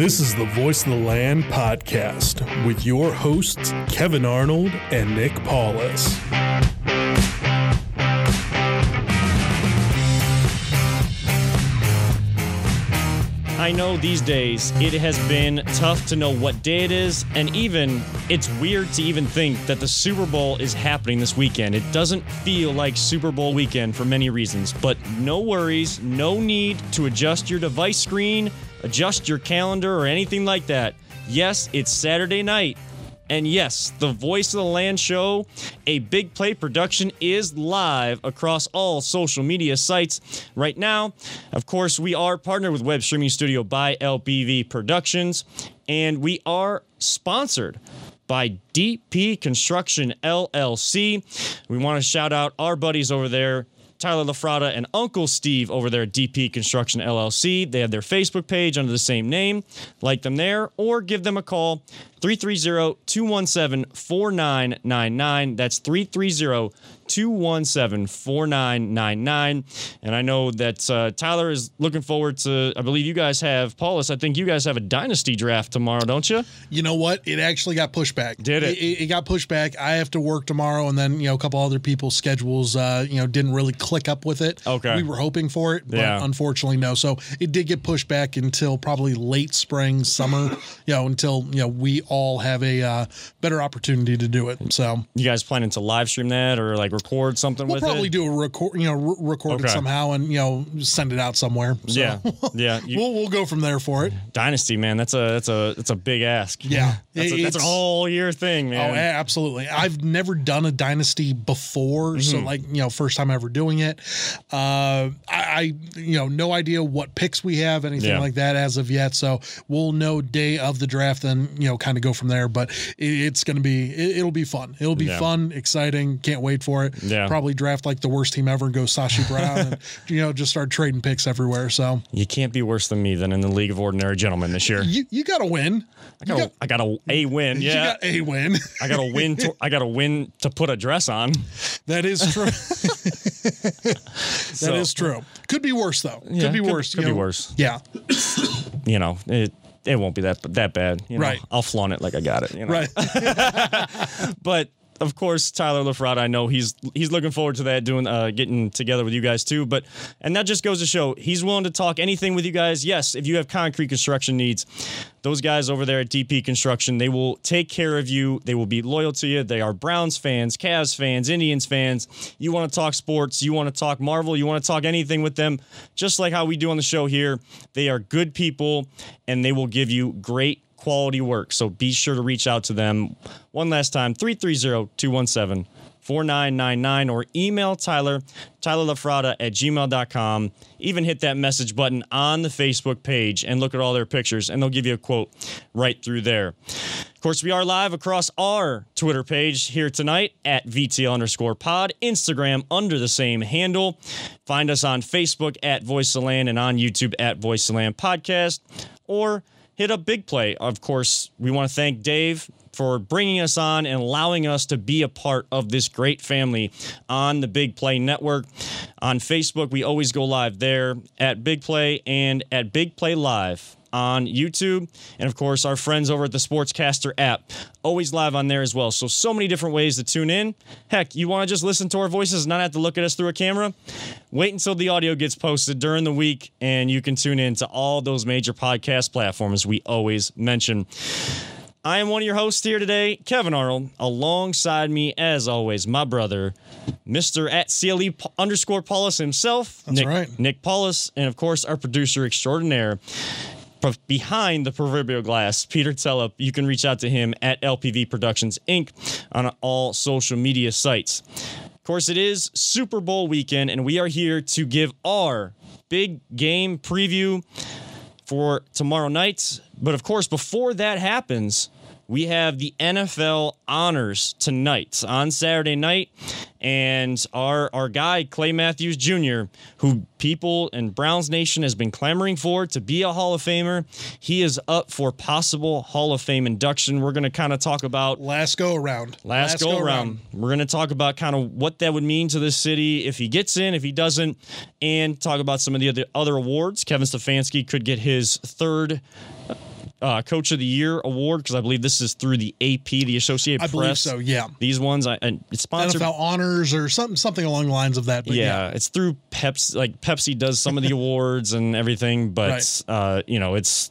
This is the Voice of the Land podcast with your hosts, Kevin Arnold and Nick Paulus. I know these days it has been tough to know what day it is, and even it's weird to even think that the Super Bowl is happening this weekend. It doesn't feel like Super Bowl weekend for many reasons, but no worries, no need to adjust your device screen, adjust your calendar, or anything like that. Yes, it's Saturday night, and yes, the Voice of the Land show, a big play production, is live across all social media sites right now. Of course, we are partnered with Web Streaming Studio by LBV Productions, and we are sponsored by DP Construction LLC. We want to shout out our buddies over there. Tyler LaFrada and Uncle Steve over there at DP Construction LLC. They have their Facebook page under the same name. Like them there or give them a call 330 217 4999. That's 330 217 4999. And I know that uh, Tyler is looking forward to, I believe you guys have, Paulus, I think you guys have a dynasty draft tomorrow, don't you? You know what? It actually got pushed back. Did it? It, it got pushed back. I have to work tomorrow, and then you know a couple other people's schedules, uh, you know, didn't really click up with it. Okay. We were hoping for it, but Yeah. unfortunately, no. So it did get pushed back until probably late spring, summer. you know, until you know we all have a uh, better opportunity to do it. So You guys planning to live stream that or like record something we'll with probably it? do a record, you know, re- record Okay. it somehow, and you know, send it out somewhere. So Yeah, yeah. You, we'll we'll go from there for it. Dynasty, man. That's a that's a that's a big ask. Yeah. that's, a, that's a It's- whole year thing, Oh, man. a- absolutely. I've never done a dynasty before, so Mm-hmm. like you know, first time ever doing it. Uh, I, I you know no idea what picks we have, anything Yeah. like that as of yet. So we'll know day of the draft, and you know, kind of go from there. But it, it's going to be it, it'll be fun. It'll be Yeah. fun, exciting. Can't wait for it. Yeah. Probably draft like the worst team ever and go Sashi Brown, and you know, just start trading picks everywhere. So You can't be worse than me than in the League of Ordinary Gentlemen this year. you you got to win. I got, a, I got a, a win. You Yeah, got a win. I got a win. To, I got a win to put a dress on. That is true. That is So- true. Could be worse though. Yeah, could be could- worse. could be know. worse. Yeah. You know, it it won't be that that bad. You know? Right. I'll flaunt it like I got it. You know? Right. But of course, Tyler LaFrada, I know he's he's looking forward to that, doing uh, getting together with you guys too. But and that just goes to show he's willing to talk anything with you guys. Yes, if you have concrete construction needs, those guys over there at DP Construction, they will take care of you. They will be loyal to you. They are Browns fans, Cavs fans, Indians fans. You want to talk sports, you want to talk Marvel, you want to talk anything with them, just like how we do on the show here. They are good people and they will give you great quality work. So be sure to reach out to them one last time 330 217 4999 or email Tyler, Tyler LaFrada at gmail.com. Even hit that message button on the Facebook page and look at all their pictures, and they'll give you a quote right through there. Of course, we are live across our Twitter page here tonight at VTL underscore pod, Instagram under the same handle. Find us on Facebook at Voice of Land and on YouTube at Voice of Land Podcast or hit up Big Play. Of course, we want to thank Dave for bringing us on and allowing us to be a part of this great family on the Big Play Network. On Facebook, we always go live there at Big Play and at Big Play Live on YouTube. And of course, our friends over at the Sportscaster app, always live on there as well. So, so many different ways to tune in. Heck, you want to just listen to our voices, not have to look at us through a camera? Wait until the audio gets posted during the week, and you can tune in to all those major podcast platforms we always mention. I am one of your hosts here today, Kevin Arnold. Alongside me, as always, my brother, Mr. at CLE underscore Paulus himself. That's Nick, right. Nick Paulus, and of course, our producer extraordinaire. Behind the proverbial glass, Peter Tellup. You can reach out to him at LPV Productions Inc. on all social media sites. Of course, it is Super Bowl weekend, and we are here to give our big game preview for tomorrow night. But of course, before that happens, we have the NFL honors tonight on Saturday night. And our, our guy, Clay Matthews Jr., who people in Browns Nation has been clamoring for to be a Hall of Famer, he is up for possible Hall of Fame induction. We're going to kind of talk about Last go around. Last, go, around. We're going to talk about kind of what that would mean to this city if he gets in, if he doesn't, and talk about some of the other, other awards. Kevin Stefanski could get his third uh, Coach of the Year award because I believe this is through the AP, the Associated I Press. believe so. Yeah. These ones, I, and it's sponsored. NFL honors or something something along the lines of that. But yeah, yeah. it's through Pepsi. Like Pepsi does some of the awards and everything, but Right. uh, you know, it's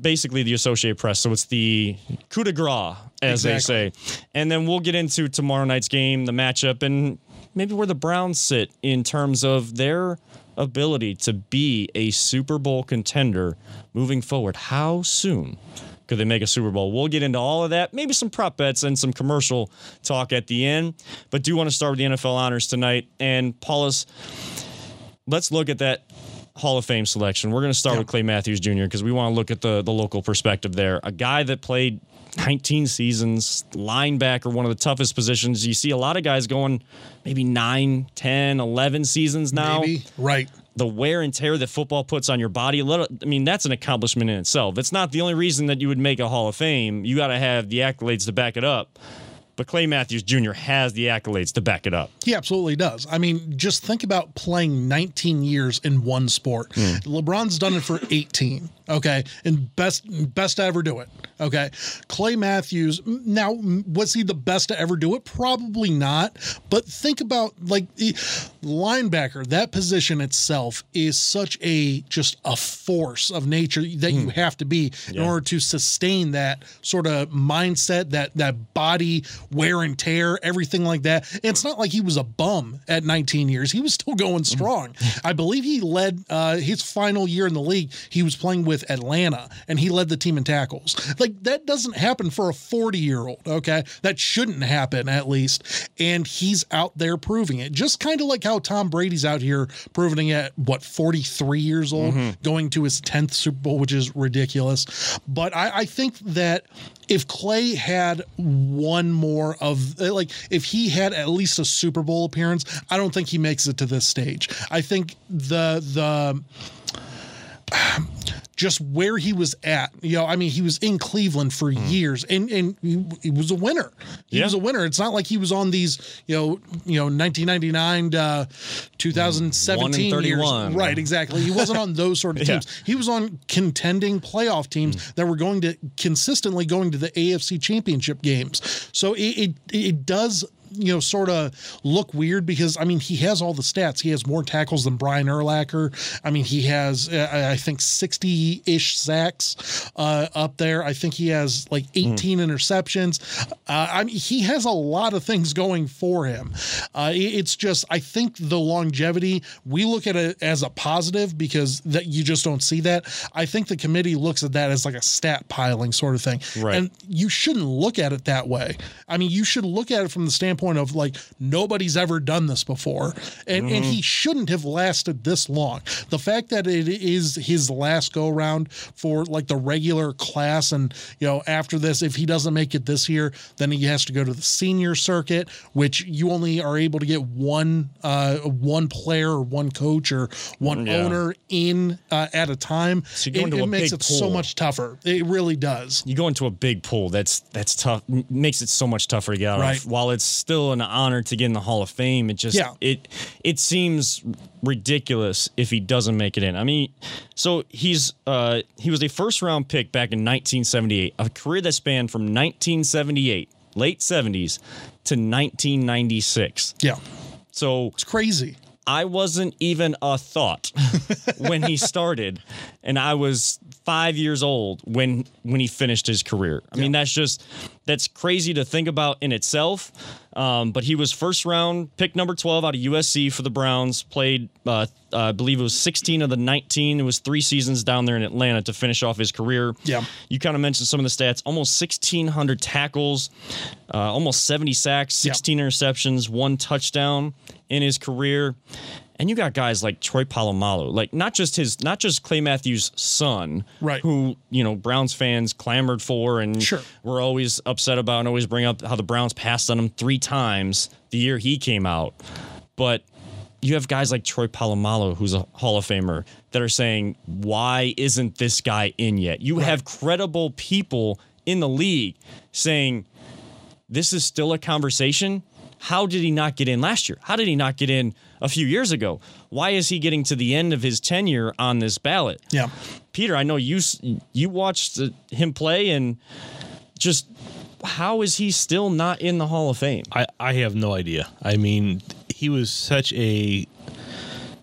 basically the Associated Press. So it's the coup de grace, as Exactly. they say. And then we'll get into tomorrow night's game, the matchup, and maybe where the Browns sit in terms of their ability to be a Super Bowl contender moving forward. How soon? Could they make a Super Bowl? We'll get into all of that, maybe some prop bets and some commercial talk at the end. But do want to start with the NFL honors tonight. And Paulus, let's look at that Hall of Fame selection. We're going to start with Clay Matthews Jr. because we want to look at the the local perspective there. A guy that played 19 seasons, linebacker, one of the toughest positions. You see a lot of guys going maybe 9, 10, 11 seasons now. Maybe. Right. The wear and tear that football puts on your body, I mean, that's an accomplishment in itself. It's not the only reason that you would make a Hall of Fame. You got to have the accolades to back it up. But Clay Matthews Jr. has the accolades to back it up. He absolutely does. I mean, just think about playing 19 years in one sport. Hmm. LeBron's done it for 18. Okay, and best best to ever do it. Okay, Clay Matthews. Now, was he the best to ever do it? Probably not. But think about like the linebacker. That position itself is such a just a force of nature that you have to be in order to sustain that sort of mindset, that that body wear and tear, everything like that. And it's not like he was a bum at 19 years. He was still going strong. I believe he led uh, his final year in the league. He was playing with Atlanta, and he led the team in tackles. Like that doesn't happen for a 40 year old. Okay, that shouldn't happen at least. And he's out there proving it, just kind of like how Tom Brady's out here proving it at what 43 years old, mm-hmm. going to his 10th Super Bowl, which is ridiculous. But I, I think that if Clay had one more of like if he had at least a Super Bowl appearance, I don't think he makes it to this stage. I think the the just where he was at. You know, I mean, he was in Cleveland for hmm. years, and and he, he was a winner. He Yeah. was a winner. It's not like he was on these, you know, you know, 1999 to 2017 years. 31. Right, exactly. He wasn't on those sort of Yeah. teams. He was on contending playoff teams hmm. that were going to consistently going to the AFC Championship games. So it it, it does you know, sort of look weird because I mean he has all the stats. He has more tackles than Brian Urlacher. I mean he has uh, I think sixty ish sacks uh, up there. I think he has like eighteen interceptions. Uh, I mean he has a lot of things going for him. Uh, it's just I think the longevity we look at it as a positive because that you just don't see that. I think the committee looks at that as like a stat piling sort of thing. Right. And you shouldn't look at it that way. I mean, you should look at it from the standpoint of like nobody's ever done this before, and and Mm-hmm. he shouldn't have lasted this long. The fact that it is his last go round for like the regular class, and you know after this, if he doesn't make it this year, then he has to go to the senior circuit, which you only are able to get one uh, one player or one coach or one Yeah. owner in uh, at a time. So it, it makes it so much tougher. It really does. you go into a big pool that's that's tough makes it so much tougher to get out Right. of while it's still an honor to get in the hall of fame it just Yeah. it it seems ridiculous if he doesn't make it in i mean so he's uh he was a first round pick back in 1978 a career that spanned from 1978 late 70s to 1996 Yeah, so it's crazy. I wasn't even a thought when he started, and I was five years old when when he finished his career. I mean, that's just that's crazy to think about in itself. Um, but he was first round pick number twelve out of USC for the Browns. Played, uh, I believe it was sixteen of the nineteen. It was three seasons down there in Atlanta to finish off his career. Yeah. you kind of mentioned some of the stats: almost sixteen hundred tackles, uh, almost seventy sacks, Yeah. sixteen interceptions, one touchdown in his career. And you got guys like Troy Polamalu, like not just his, not just Clay Matthews' son, Right. Who you know Browns fans clamored for, and Sure. were always upset about, and always bring up how the Browns passed on him three times the year he came out. But you have guys like Troy Polamalu, who's a Hall of Famer, that are saying, "Why isn't this guy in yet?" You have credible people in the league saying, "This is still a conversation." How did he not get in last year? How did he not get in a few years ago? Why is he getting to the end of his tenure on this ballot? Yeah. Peter, I know you you watched him play and just how is he still not in the Hall of Fame? I, I have no idea. I mean, he was such a,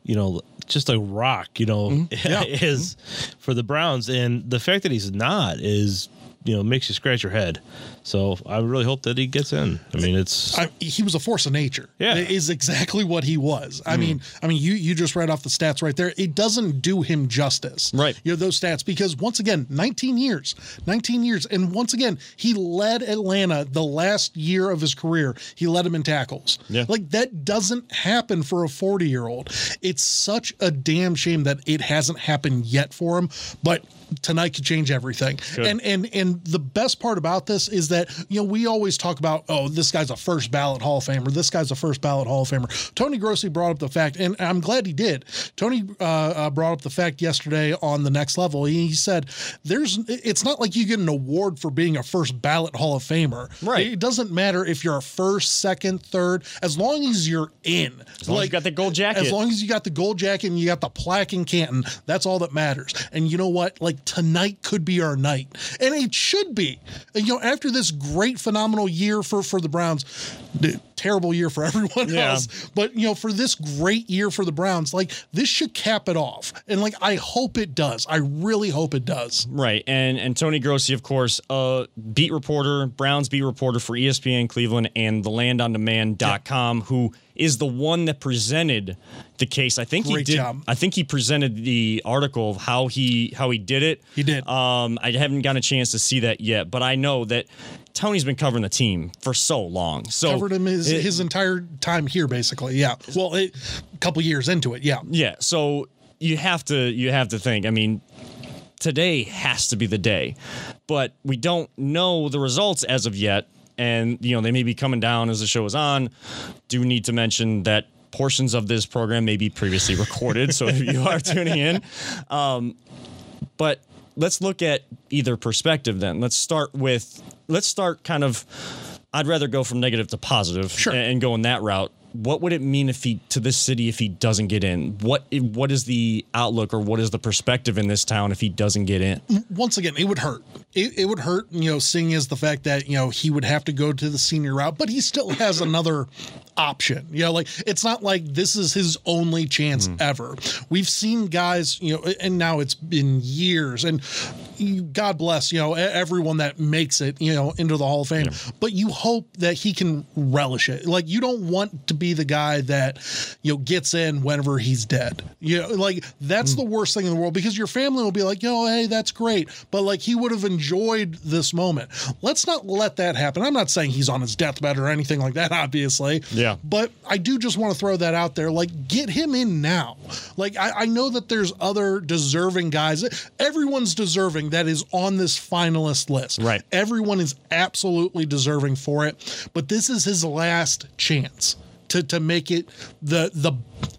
you know, just a rock, you know, Mm-hmm. is for the Browns. And the fact that he's not is, you know, makes you scratch your head. So I really hope that he gets in. I mean, it's I, he was a force of nature. Yeah. It is exactly what he was. I hmm. mean, I mean, you you just read off the stats right there. It doesn't do him justice. Right. You know those stats because once again, 19 years, 19 years, and once again, he led Atlanta the last year of his career. He led him in tackles. Yeah. Like that doesn't happen for a 40 year old. It's such a damn shame that it hasn't happened yet for him, but. Tonight could change everything, and and and the best part about this is that you know we always talk about oh this guy's a first ballot Hall of Famer, this guy's a first ballot Hall of Famer. Tony Grossi brought up the fact, and I'm glad he did. Tony uh, uh, brought up the fact yesterday on the next level. He, he said there's it's not like you get an award for being a first ballot Hall of Famer. Right. It doesn't matter if you're a first, second, third, as long as you're in. As long as you got the gold jacket. As long as you got the gold jacket and you got the plaque in Canton, that's all that matters. And you know what? Like tonight could be our night, and it should be. And, you know, after this great, phenomenal year for for the Browns, the terrible year for everyone Yeah. else, but you know, for this great year for the Browns, like this should cap it off. And like I hope it does. I really hope it does. Right, and and Tony Grossi, of course, uh, beat reporter, Browns beat reporter for ESPN Cleveland and the land on demand.com LandOnDemand.com, who is the one that presented the case. I think he did. job. I think he presented the article of how he how he did it. He did. Um, I haven't gotten a chance to see that yet, but I know that Tony's been covering the team for so long. So Covered him his, it- his entire time here, basically. Yeah. Well, it, a couple years into it. Yeah. Yeah, so you have to you have to think. I mean, today has to be the day, but we don't know the results as of yet, and you know they may be coming down as the show is on. Do need to mention that portions of this program may be previously recorded, so if you are tuning in, um, but let's look at either perspective. Then let's start with let's start kind of. I'd rather go from negative to positive Sure. and, and go in that route. What would it mean if he to this city if he doesn't get in? What what is the outlook or what is the perspective in this town if he doesn't get in? once again, it would hurt. It, it would hurt, you know, seeing as the fact that, you know, he would have to go to the senior route, but he still has another option. You know, like it's not like this is his only chance hmm. ever. We've seen guys, you know, and now it's been years and God bless, you know, everyone that makes it, you know, into the Hall of Fame. But you hope that he can relish it. Like you don't want to be the guy that, you know, gets in whenever he's dead. You know, like that's hmm. the worst thing in the world because your family will be like, yo, hey, that's great. But like he would have enjoyed this moment. Let's not let that happen. I'm not saying he's on his deathbed or anything like that, obviously. Yeah. But I do just want to throw that out there. Like, get him in now. Like, I, I know that there's other deserving guys. Everyone's deserving that is on this finalist list. Right. Everyone is absolutely deserving for it. But this is his last chance to to make it the the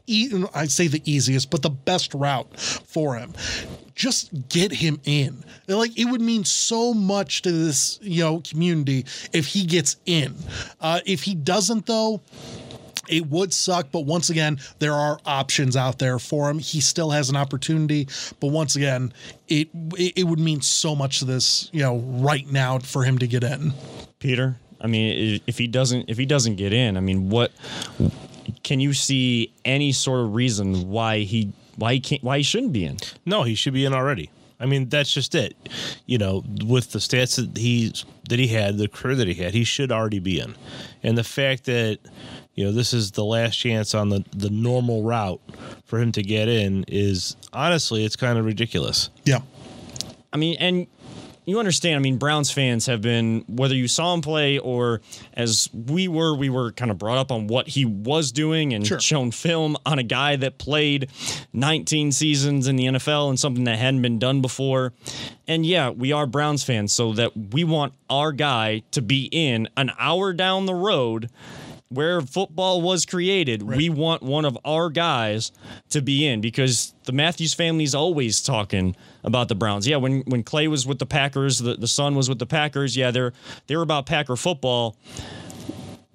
e- I say the easiest, but the best route for him. Just get him in. Like it would mean so much to this you know community if he gets in. Uh, if he doesn't, though, it would suck, but once again, there are options out there for him. He still has an opportunity, but once again, it it, it would mean so much to this, you know, right now for him to get in. Peter, I mean, if he doesn't if he doesn't get in, I mean, what can you see any sort of reason why he why he can't why he shouldn't be in? No, he should be in already. I mean, that's just it. You know, with the stats that he that he had, the career that he had, he should already be in. And the fact that you know this is the last chance on the the normal route for him to get in is honestly, it's kind of ridiculous. Yeah. I mean, and you understand. I mean, Browns fans have been whether you saw him play or as we were, we were kind of brought up on what he was doing and Sure. shown film on a guy that played 19 seasons in the NFL and something that hadn't been done before. And yeah, we are Browns fans, so that we want our guy to be in an hour down the road where football was created, we want one of our guys to be in because the Matthews family's always talking about the Browns. Yeah, when when Clay was with the Packers, the, the son was with the Packers. Yeah, they're they're about Packer football.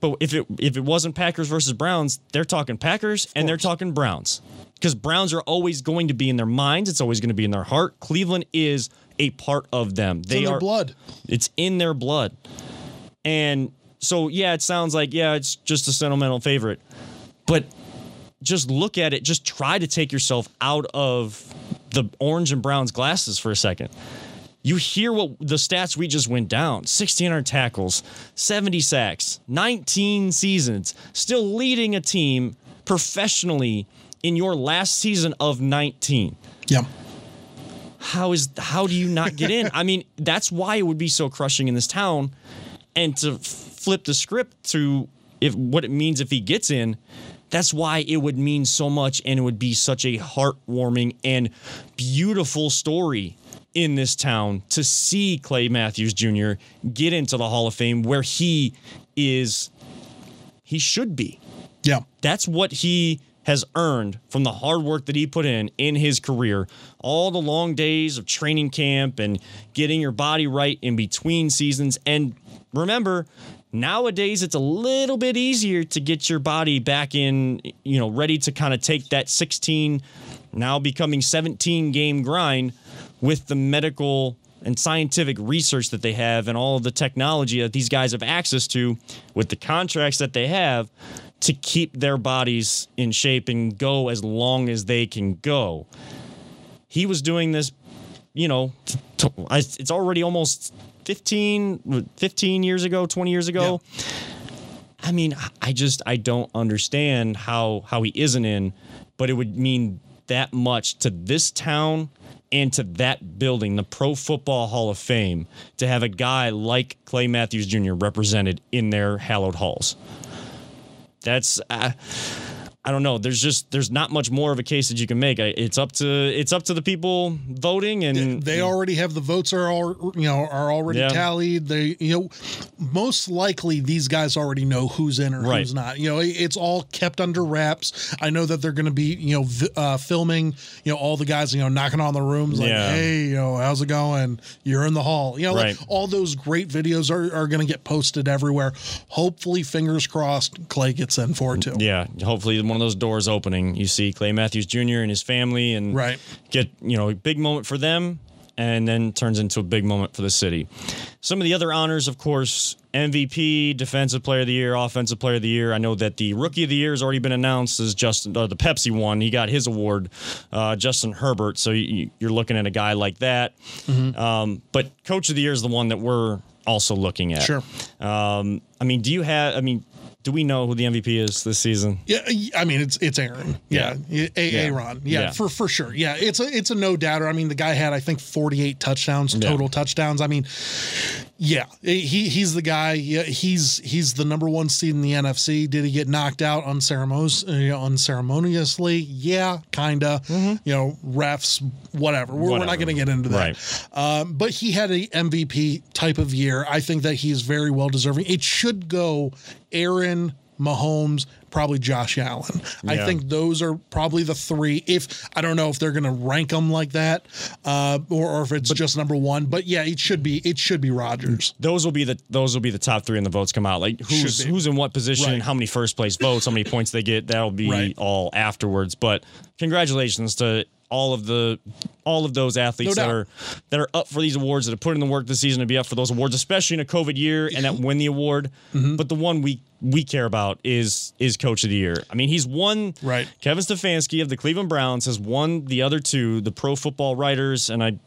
But if it if it wasn't Packers versus Browns, they're talking Packers and they're talking Browns. Because Browns are always going to be in their minds, it's always going to be in their heart. Cleveland is a part of them. It's they are blood. it's in their blood. And so yeah, it sounds like yeah, it's just a sentimental favorite. But just look at it, just try to take yourself out of the orange and browns glasses for a second. You hear what the stats we just went down 1,600 tackles, 70 sacks, 19 seasons, still leading a team professionally in your last season of 19 Yeah. how is how do you not get in? I mean, that's why it would be so crushing in this town. And to f- flip the script to if what it means if he gets in, that's why it would mean so much and it would be such a heartwarming and beautiful story in this town to see Clay Matthews Jr. get into the Hall of Fame where he is he should be Yeah. that's what he has earned from the hard work that he put in in his career all the long days of training camp and getting your body right in between seasons and remember nowadays it's a little bit easier to get your body back in you know ready to kind of take that 16 now becoming 17 game grind with the medical and scientific research that they have and all of the technology that these guys have access to with the contracts that they have to keep their bodies in shape and go as long as they can go. He was doing this, you know, t- t- it's already almost 15, 15 years ago, 20 years ago. I mean, I just I don't understand how how he isn't in, but it would mean that much to this town and to that building, the Pro Football Hall of Fame, to have a guy like Clay Matthews Jr. represented in their hallowed halls. That's uh, I don't know. There's just there's not much more of a case that you can make. It's up to it's up to the people voting and They already have the votes are all you know are already Yeah. tallied. They you know most likely these guys already know who's in or Right. who's not. You know it's all kept under wraps. I know that they're going to be you know uh, filming you know all the guys you know knocking on the rooms like Yeah. hey you know how's it going? You're in the hall. You know like, all those great videos are, are going to get posted everywhere. Hopefully, fingers crossed, Clay gets in for it too. Yeah, hopefully one of those doors opening. You see Clay Matthews Jr. and his family, and Right. get you know a big moment for them, and then turns into a big moment for the city. Some of the other honors, of course, MVP, Defensive Player of the Year, Offensive Player of the Year. I know that the Rookie of the Year has already been announced as Justin, uh, the Pepsi one. He got his award, uh, Justin Herbert. So you, you're looking at a guy like that. Mm-hmm. Um, but Coach of the Year is the one that we're also looking at. Sure. Um, I mean, do you have? I mean, do we know who the MVP is this season? Yeah, I mean it's it's Aaron. Yeah, Yeah. A- Yeah. Aaron. Yeah, Yeah. for for sure. Yeah, it's a it's a no doubter. I mean the guy had I think 48 touchdowns total touchdowns. I mean, yeah, he he's the guy. Yeah, he's he's the number one seed in the NFC. Did he get knocked out unceremonious, unceremoniously? Yeah, kinda. You know, refs, whatever. We're, we're not Mm-hmm. Going to get into that. Right. Um, but he had a MVP type of year. I think that he is very well deserving. It should go Aaron, Mahomes, probably Josh Allen. I think those are probably the three. If I don't know if they're going to rank them like that, uh, or, or if it's just number one. But yeah, it should be. It should be Rodgers. those will be the those will be the top three in the votes come out. Like who's who's in what position, Right. how many first place votes, how many points they get. That'll be Right. all afterwards. But congratulations to all of the all of those athletes No that are that are up for these awards that have put in the work this season to be up for those awards, especially in a COVID year and that win the award. Mm-hmm. But the one we we care about is is coach of the year. I mean, he's won. Right. Kevin Stefanski of the Cleveland Browns has won the other two, the Pro Football Writers, and I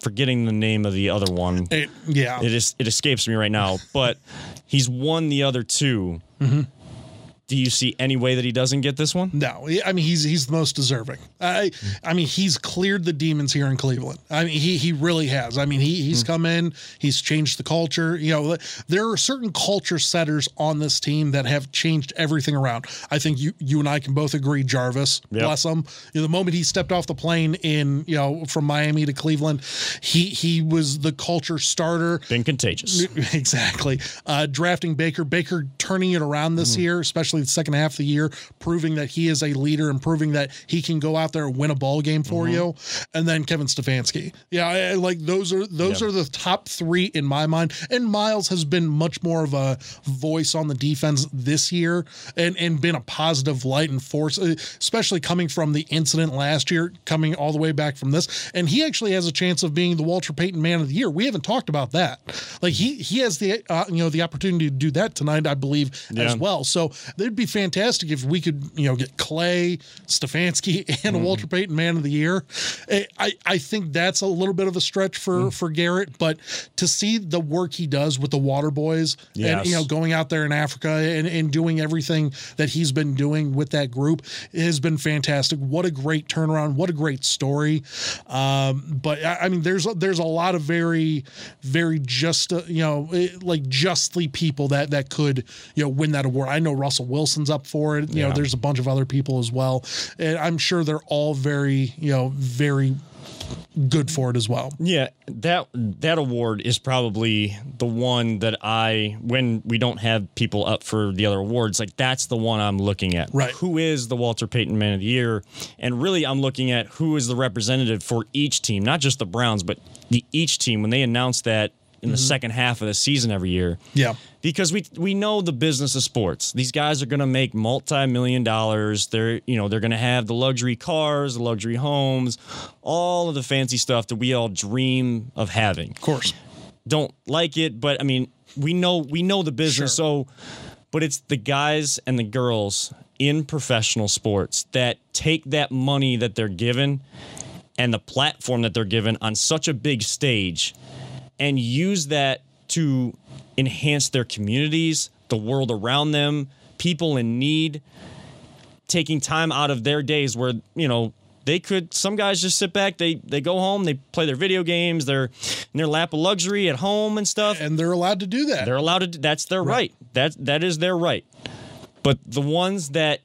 forgetting the name of the other one. It- yeah, It is it escapes me right now, but he's won the other 2 Do you see any way that he doesn't get this one? No, I mean he's he's the most deserving. I I mean he's cleared the demons here in Cleveland. I mean he he really has. I mean he Hmm. he's come in, he's changed the culture. You know, there are certain culture setters on this team that have changed everything around. I think you you and I can both agree. Jarvis, Yep. bless him. You know, the moment he stepped off the plane in you know from Miami to Cleveland, he he was the culture starter. Been contagious. Exactly. Uh, drafting Baker, Baker turning it around this year, especially especially the second half of the year, proving that he is a leader and proving that he can go out there and win a ball game for you. And then Kevin Stefanski. Yeah, I, like those are those Yeah. are the top three in my mind. And Myles has been much more of a voice on the defense this year and and been a positive light and force, uh, especially coming from the incident last year, coming all the way back from this. And he actually has a chance of being the Walter Payton Man of the Year. We haven't talked about that. Like he he has the uh, you know the opportunity to do that tonight, I believe, as well. So it'd be fantastic if we could you know get Clay, Stefanski, and a Mm-hmm. Walter Payton Man of the Year. Eh, I I think that's a little bit of a stretch for Mm. for Garrett, but to see the work he does with the Water Boys and you know going out there in Africa and, and doing everything that he's been doing with that group has been fantastic. What a great turnaround! What a great story. Um, but I, I mean, there's there's a lot of very very just uh, you know eh, like justly people that that could you know win that award. I know Russell Wilson's up for it. You know, there's a bunch of other people as well, and I'm sure they're all very you know very good for it as well. Yeah, that that award is probably the one that I when we don't have people up for the other awards, like that's the one I'm looking at. Right. Who is the Walter Payton Man of the Year? And really I'm looking at who is the representative for each team, not just the Browns, but the each team when they announce that in the mm-hmm. second half of the season every year. Yeah. because we we know the business of sports. These guys are going to make multi-million dollars. They're you know they're going to have the luxury cars, the luxury homes, all of the fancy stuff that we all dream of having. Of course. Don't like it, but I mean we know we know the business. So, but it's the guys and the girls in professional sports that take that money that they're given and the platform that they're given on such a big stage and use that to enhance their communities, the world around them, people in need, taking time out of their days where, you know, they could some guys just sit back, they they go home, they play their video games, they're in their lap of luxury at home and stuff. And they're allowed to do that. They're allowed to. That's their right. That that is their right. But the ones that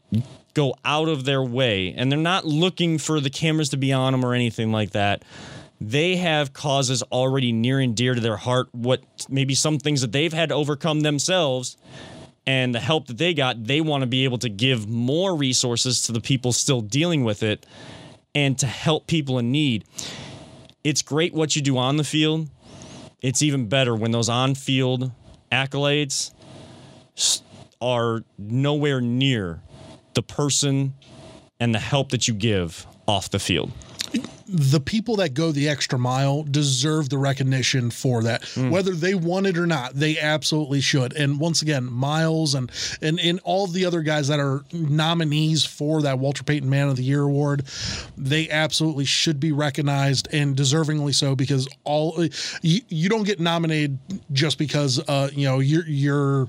go out of their way and they're not looking for the cameras to be on them or anything like that. They have causes already near and dear to their heart. What maybe some things that they've had to overcome themselves, and the help that they got, they want to be able to give more resources to the people still dealing with it, and to help people in need. It's great what you do on the field it's even better when those on-field accolades are nowhere near the person and the help that you give off the field. The people that go the extra mile deserve the recognition for that. Whether they want it or not they absolutely should. And once again Myles and and and all the other guys that are nominees for that walter payton man of the year award they absolutely should be recognized and deservingly so because all you, you don't get nominated just because uh you know you're you're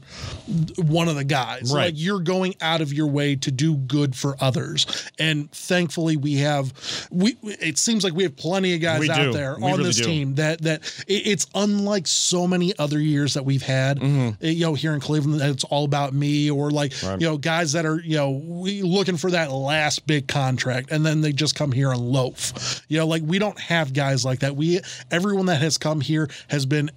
one of the guys. Right. like you're going out of your way to do good for others. And thankfully we have we it seems like we have plenty of guys We out do. there We on really this do. team that that it, it's unlike so many other years that we've had Mm-hmm. uh, you know here in Cleveland that it's all about me or like you know guys that are you know we looking for that last big contract and then they just come here and loaf you know like we don't have guys like that we everyone that has come here has been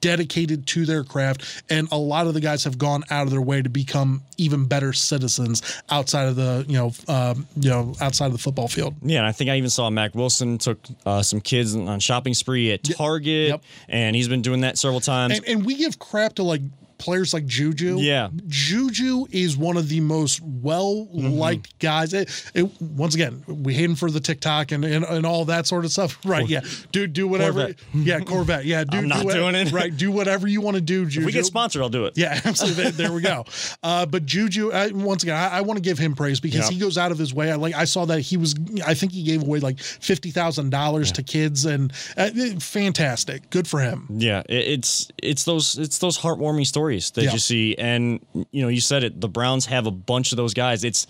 dedicated to their craft and a lot of the guys have gone out of their way to become even better citizens outside of the you know um, you know outside of the football field Yeah, and I think I even saw Mack Wilson took uh, some kids on shopping spree at Target, Yep. and he's been doing that several times. and, and we give crap to like players like Juju. Yeah. Juju is one of the most well liked guys. It, it- once again, we hate him for the TikTok and, and, and all that sort of stuff. Right. Yeah. Do do whatever. Corvette. Yeah, Corvette. Yeah. Do, I'm do not what- doing it. Right. Do whatever you want to do, Juju. if we get sponsored, I'll do it. Yeah, absolutely. There, there we go. Uh, but Juju, I, once again, I, I want to give him praise because Yeah. he goes out of his way. I like. I saw that he was. I think he gave away like fifty thousand dollars to kids, and uh, fantastic. Good for him. Yeah, it, it's it's those it's those heartwarming stories that Yeah. you see, and you know you said it. The Browns have a bunch of those guys. It's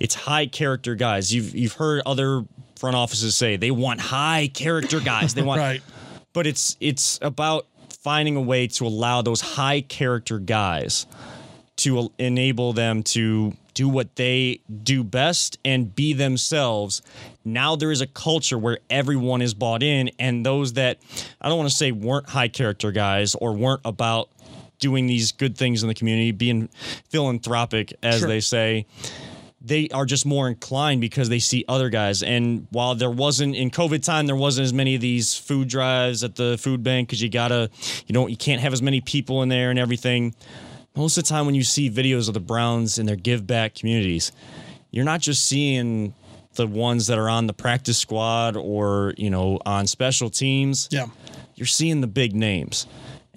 it's high character guys. You've you've heard other front offices say they want high character guys. They want, Right. but it's it's about finding a way to allow those high character guys to enable them to do what they do best and be themselves. Now there is a culture where everyone is bought in, and those that I don't want to say weren't high character guys or weren't about doing these good things in the community, being philanthropic, as Sure. they say. They are just more inclined because they see other guys. And while there wasn't in COVID time, there wasn't as many of these food drives at the food bank because you gotta, you know, you can't have as many people in there and everything. Most of the time, when you see videos of the Browns in their give back communities, you're not just seeing the ones that are on the practice squad or you know on special teams Yeah. you're seeing the big names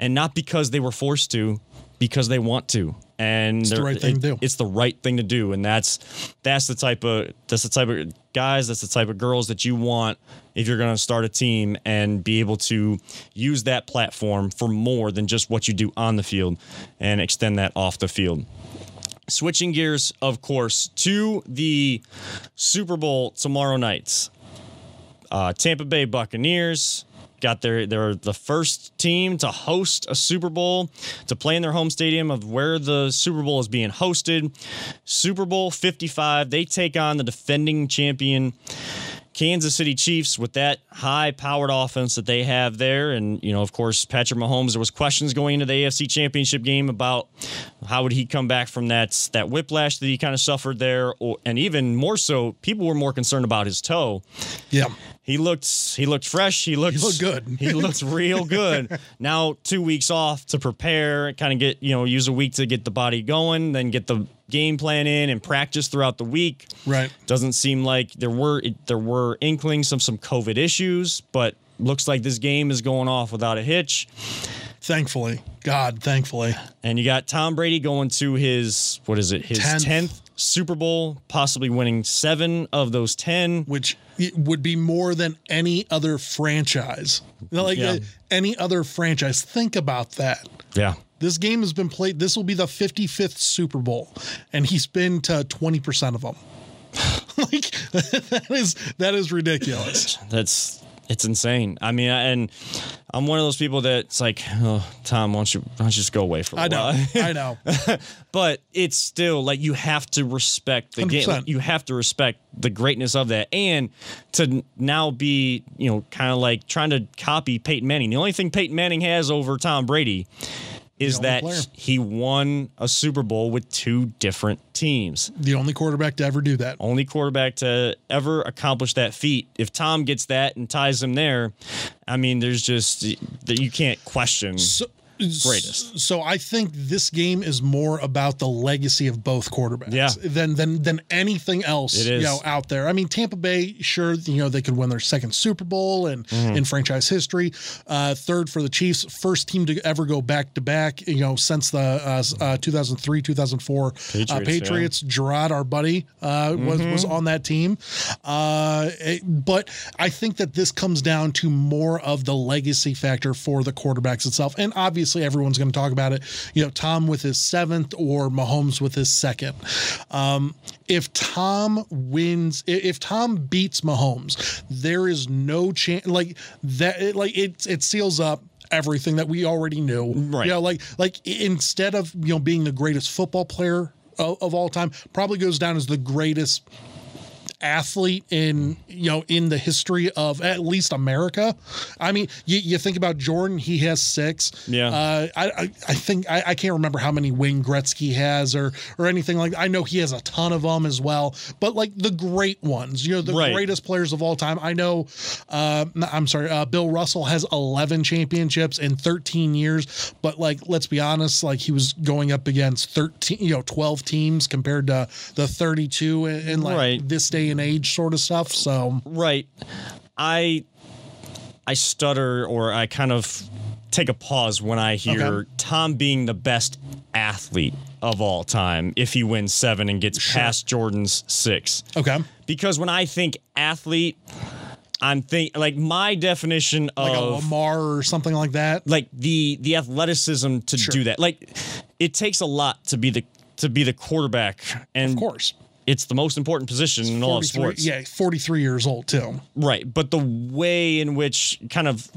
and not because they were forced to because they want to. And it's the right thing it- to do. it's the right thing to do. And that's that's the type of that's the type of guys that's the type of girls that you want if you're going to start a team and be able to use that platform for more than just what you do on the field and extend that off the field. Switching gears of course to the super bowl tomorrow night. Uh, Tampa Bay Buccaneers got their they're the first team to host a Super Bowl to play in their home stadium of where the Super Bowl is being hosted. Super Bowl 55, they take on the defending champion Kansas City Chiefs with that high powered offense that they have there. And, you know, of course, Patrick Mahomes, there was questions going into the AFC championship game about how would he come back from that, that whiplash that he kind of suffered there. Or, and even more so, people were more concerned about his toe. Yeah. He looked he looked fresh. He looked looked good. he looked real good. Now two weeks off to prepare, kind of get you know use a week to get the body going, then get the game plan in and practice throughout the week. Right. Doesn't seem like there were there were inklings of some COVID issues, but looks like this game is going off without a hitch. Thankfully. God, thankfully. And you got Tom Brady going to his what is it his Tenth. tenth Super Bowl, possibly winning seven of those ten. Which would be more than any other franchise. Like Yeah. uh, any other franchise. Think about that. Yeah. This game has been played. This will be the 55th Super Bowl, and he's been to 20% of them. like that is that is ridiculous. That's it's insane. I mean, I- and I'm one of those people that's like, oh, Tom, why don't you why don't you just go away for a I know. while? I know. but it's still like you have to respect the game. 100%. You have to respect the greatness of that, and to now be you know kind of like trying to copy Peyton Manning. The only thing Peyton Manning has over Tom Brady is that player. he won a Super Bowl with two different teams The only quarterback to ever do that. only quarterback to ever accomplish that feat. If Tom gets that and ties him there, I mean, there's just that you can't question. So, Greatest. So I think this game is more about the legacy of both quarterbacks Yeah. than than than anything else It you know out there. I mean, Tampa Bay, sure, you know they could win their second Super Bowl and Mm-hmm. in franchise history. Uh, third for the Chiefs, first team to ever go back to back. You know, since the uh, uh, 2003 2004 uh, Patriots, yeah. Gerard, our buddy, uh, was was Mm-hmm. on that team. Uh, it- but I think that this comes down to more of the legacy factor for the quarterbacks itself, and obviously everyone's going to talk about it. You know, Tom with his seventh or Mahomes with his second. Um, if Tom wins, if Tom beats Mahomes, there is no chance. Like that, it, like it, it seals up everything that we already knew. Right. You know, like like instead of you know being the greatest football player of, of all time, probably goes down as the greatest athlete in you know in the history of at least America. I mean, you, you think about Jordan; he has six. Yeah. Uh, I, I I think I, I can't remember how many Wayne Gretzky has or or anything like. I know he has a ton of them as well. But like the great ones, you know, the Right. greatest players of all time. I know. Uh, I'm sorry. Uh, Bill Russell has 11 championships in 13 years. But like, let's be honest. Like he was going up against 13, you know, 12 teams compared to the 32 in, in like Right. this day and age sort of stuff. So Right. I I stutter or I kind of take a pause when I hear Okay. Tom being the best athlete of all time if he wins seven and gets past Jordan's six. okay, Because when I think athlete, I'm think like my definition like a of Lamar or something like that. like the the athleticism to Sure. do that. Like it takes a lot to be the to be the quarterback and Of course. It's the most important position in all of sports. Yeah, 43 years old too. Right, but the way in which kind of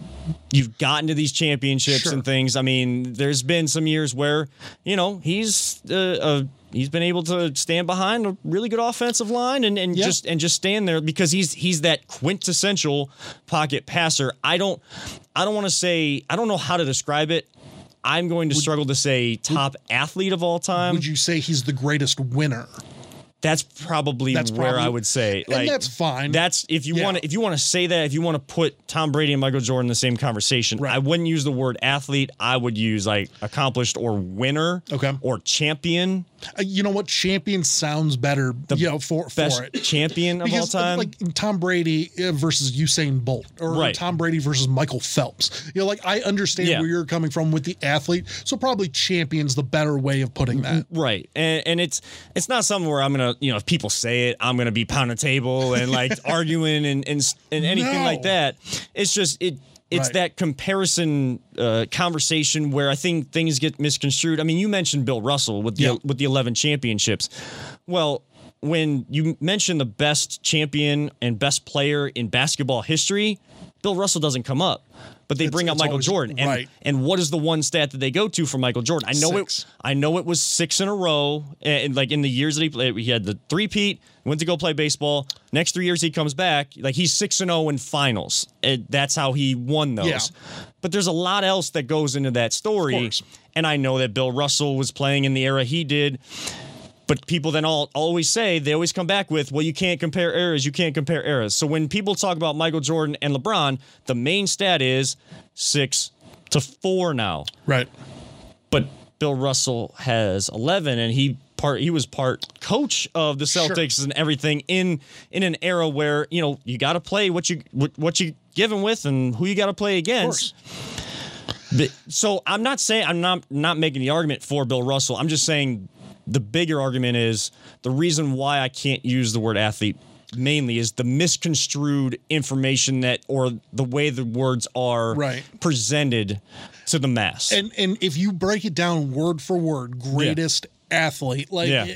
you've gotten to these championships Sure. and things. I mean, there's been some years where you know he's uh, uh, he's been able to stand behind a really good offensive line and, and Yeah. just and just stand there because he's he's that quintessential pocket passer. I don't I don't want to say I don't know how to describe it. I'm going to struggle to say top athlete of all time. Would you say he's the greatest winner? That's probably That's where probably- I would say. and that's fine. That's if you Yeah. want to if you want to say that if you want to put Tom Brady and Michael Jordan in the same conversation. Right. I wouldn't use the word athlete. I would use like accomplished or winner. Okay. Or champion. Uh, you know what? Champion sounds better. you know, for Best for it. champion of Because all uh, time. like Tom Brady uh, versus Usain Bolt, or Right. Tom Brady versus Michael Phelps. You know, like I understand Yeah. where you're coming from with the athlete, so probably champion's the better way of putting that. Right, and and it's it's not something where I'm gonna you know if people say it I'm gonna be pounding the table and like arguing and and and anything No. like that. It's just it. It's Right. that comparison uh, conversation where I think things get misconstrued. I mean, you mentioned Bill Russell with the Yeah. with the 11 championships. Well, when you mention the best champion and best player in basketball history, Bill Russell doesn't come up. But they It's- bring up Michael always- Jordan, and, right. and what is the one stat that they go to for Michael Jordan? I know Six. it. I know it was six in a row, and like in the years that he played, he had the three peat, went to go play baseball. Next three years he comes back, like he's six and zero in finals. And that's how he won those. Yeah. But there's a lot else that goes into that story, and I know that Bill Russell was playing in the era he did. But people then all always say they always come back with, well, you can't compare eras, you can't compare eras. So when people talk about Michael Jordan and LeBron, the main stat is six to four now Right. but Bill Russell has 11 and he part he was part coach of the Sure. Celtics and everything in in an era where you know you got to play what you what what you given with and who you got to play against. The- so I'm not saying I'm not not making the argument for Bill Russell. I'm just saying the bigger argument is the reason why I can't use the word athlete mainly is the misconstrued information that or the way the words are Right. presented to the mass. And and if you break it down word for word, greatest athlete, like Yeah.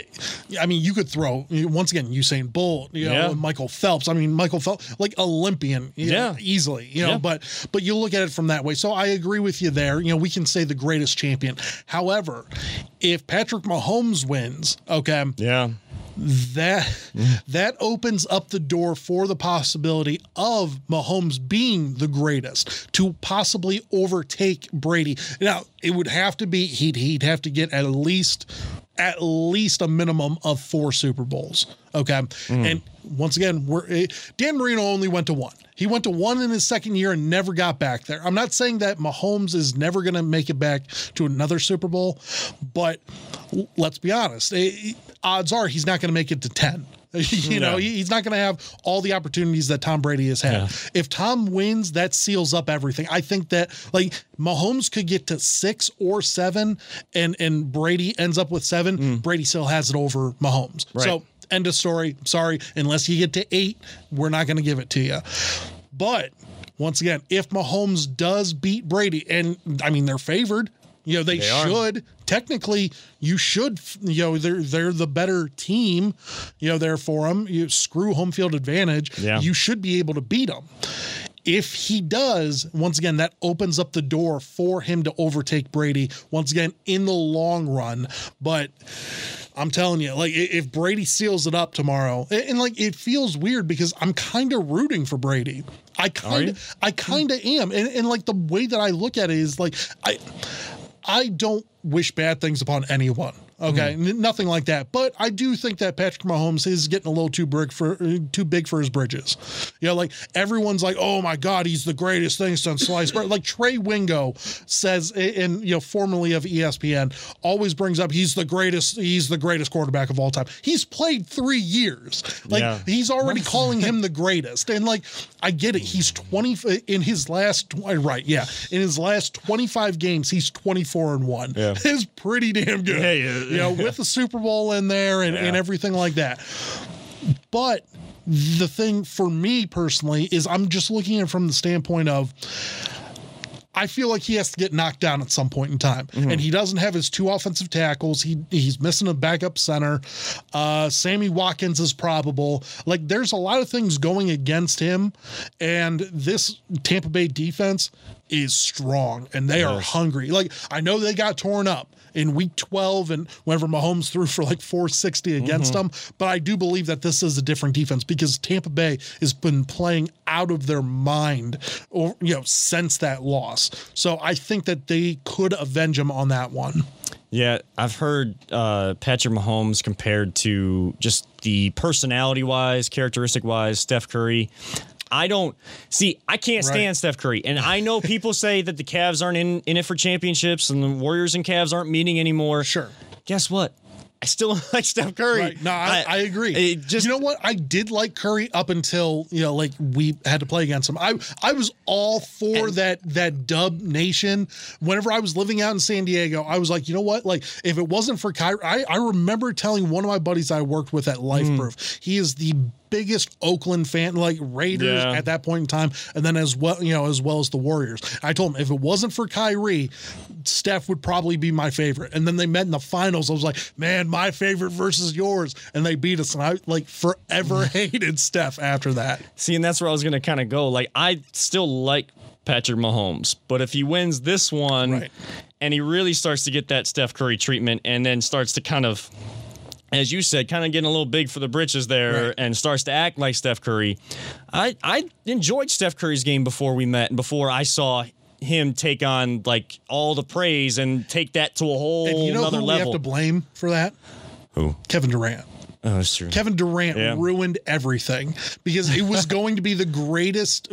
I mean, you could throw once again Usain Bolt, you know, Yeah. Michael Phelps. I mean, Michael Phelps, like Olympian, you know, Yeah. easily, you know. Yeah. But but you look at it from that way. So I agree with you there. You know, we can say the greatest champion. However, if Patrick Mahomes wins, okay, yeah. that mm. that opens up the door for the possibility of Mahomes being the greatest to possibly overtake Brady. Now, it would have to be he'd he'd have to get at least at least a minimum of four Super Bowls. Okay, and once again, we're eh, Dan Marino only went to one. He went to one in his second year and never got back there. I'm not saying that Mahomes is never going to make it back to another Super Bowl, but let's be honest. eh, odds are he's not going to make it to 10. you know, No. he- he's not going to have all the opportunities that Tom Brady has had. If Tom wins, that seals up everything. I think that like Mahomes could get to six or seven, and and Brady ends up with seven. Mm. Brady still has it over Mahomes. So end of story. Sorry, unless you get to eight, we're not going to give it to you. But once again, if Mahomes does beat Brady, and I mean they're favored, you know they, are. should technically you should you know they're they're the better team, you know they're for them. You screw home field advantage. Yeah. You should be able to beat them. If he does, once again, that opens up the door for him to overtake Brady once again in the long run. But I'm telling you, like if Brady seals it up tomorrow, and, and, like it feels weird because I'm kind of rooting for Brady. I kind of, I kind of am, and, and like the way that I look at it is like I, I don't wish bad things upon anyone. Okay, N- nothing like that. But I do think that Patrick Mahomes is getting a little too big for uh, too big for his bridges. You know, like everyone's like, "Oh my God, he's the greatest thing since sliced bread." Like Trey Wingo says, in you know, formerly of ESPN, always brings up he's the greatest. He's the greatest quarterback of all time. He's played three years. Like Yeah. he's already calling him the greatest. And like, I get it. He's twenty in his last right, yeah, in his last twenty five games, he's twenty four and one. Yeah. It's pretty damn good. Yeah, yeah. You know, with the Super Bowl in there and, and everything like that. But the thing for me personally is I'm just looking at it from the standpoint of I feel like he has to get knocked down at some point in time, and he doesn't have his two offensive tackles. He he's missing a backup center. Uh, Sammy Watkins is probable. Like there's a lot of things going against him, and this Tampa Bay defense is strong and they are hungry. Like I know they got torn up in week 12 and whenever Mahomes threw for like 460 against them, but I do believe that this is a different defense because Tampa Bay has been playing out of their mind or you know since that loss. So I think that they could avenge him on that one. Yeah, I've heard uh, Patrick Mahomes compared to just the personality wise, characteristic wise, Steph Curry. I don't see. I can't stand Right. Steph Curry, and I know people say that the Cavs aren't in, in it for championships, and the Warriors and Cavs aren't meeting anymore. Sure. Guess what? I still like Steph Curry. Right. No, I, I, agree. just you know what? I did like Curry up until you know, like we had to play against him. I I was all for And- that that Dub Nation. Whenever I was living out in San Diego, I was like, you know what? Like, if it wasn't for Kyrie, I, I remember telling one of my buddies I worked with at Life Hmm. Proof, he is the biggest Oakland fan, like Raiders Yeah. at that point in time, and then as well, you know, as well as the Warriors. I told him if it wasn't for Kyrie, Steph would probably be my favorite. And then they met in the finals. I was like, man, my favorite versus yours, and they beat us. And I like forever hated Steph after that. See, and that's where I was going to kind of go. Like, I still like Patrick Mahomes, but if he wins this one Right. and he really starts to get that Steph Curry treatment and then starts to kind of, as you said, kind of getting a little big for the britches there Right. and starts to act like Steph Curry, I, I enjoyed Steph Curry's game before we met and before I saw him take on like all the praise and take that to a whole And you know another who we level. have to blame for that? Who? Kevin Durant. Oh, that's true. Kevin Durant Yeah. ruined everything because it was going to be the greatest,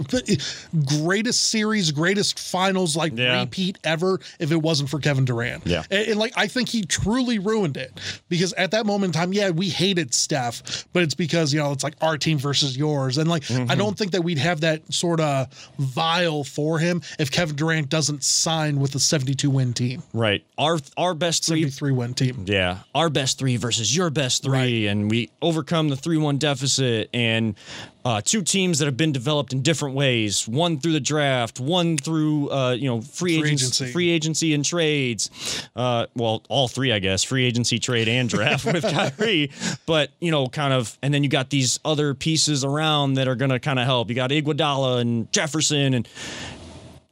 greatest series, greatest finals like Yeah. repeat ever if it wasn't for Kevin Durant. Yeah. and, and, like I think he truly ruined it because at that moment in time, yeah, we hated Steph, but it's because you know it's like our team versus yours, and like Mm-hmm. I don't think that we'd have that sort of vile for him if Kevin Durant doesn't sign with the seventy-two win team, Right. Our our best three seventy-three win team. Yeah, our best three versus your best three, and we overcome the three-one deficit. And uh, two teams that have been developed in different ways: one through the draft, one through uh, you know free, Free agency, agency. free agency and trades. Uh, well, all three, I guess: free agency, trade, and draft with Kyrie. But you know, kind of, and then you got these other pieces around that are going to kind of help. You got Iguodala and Jefferson, and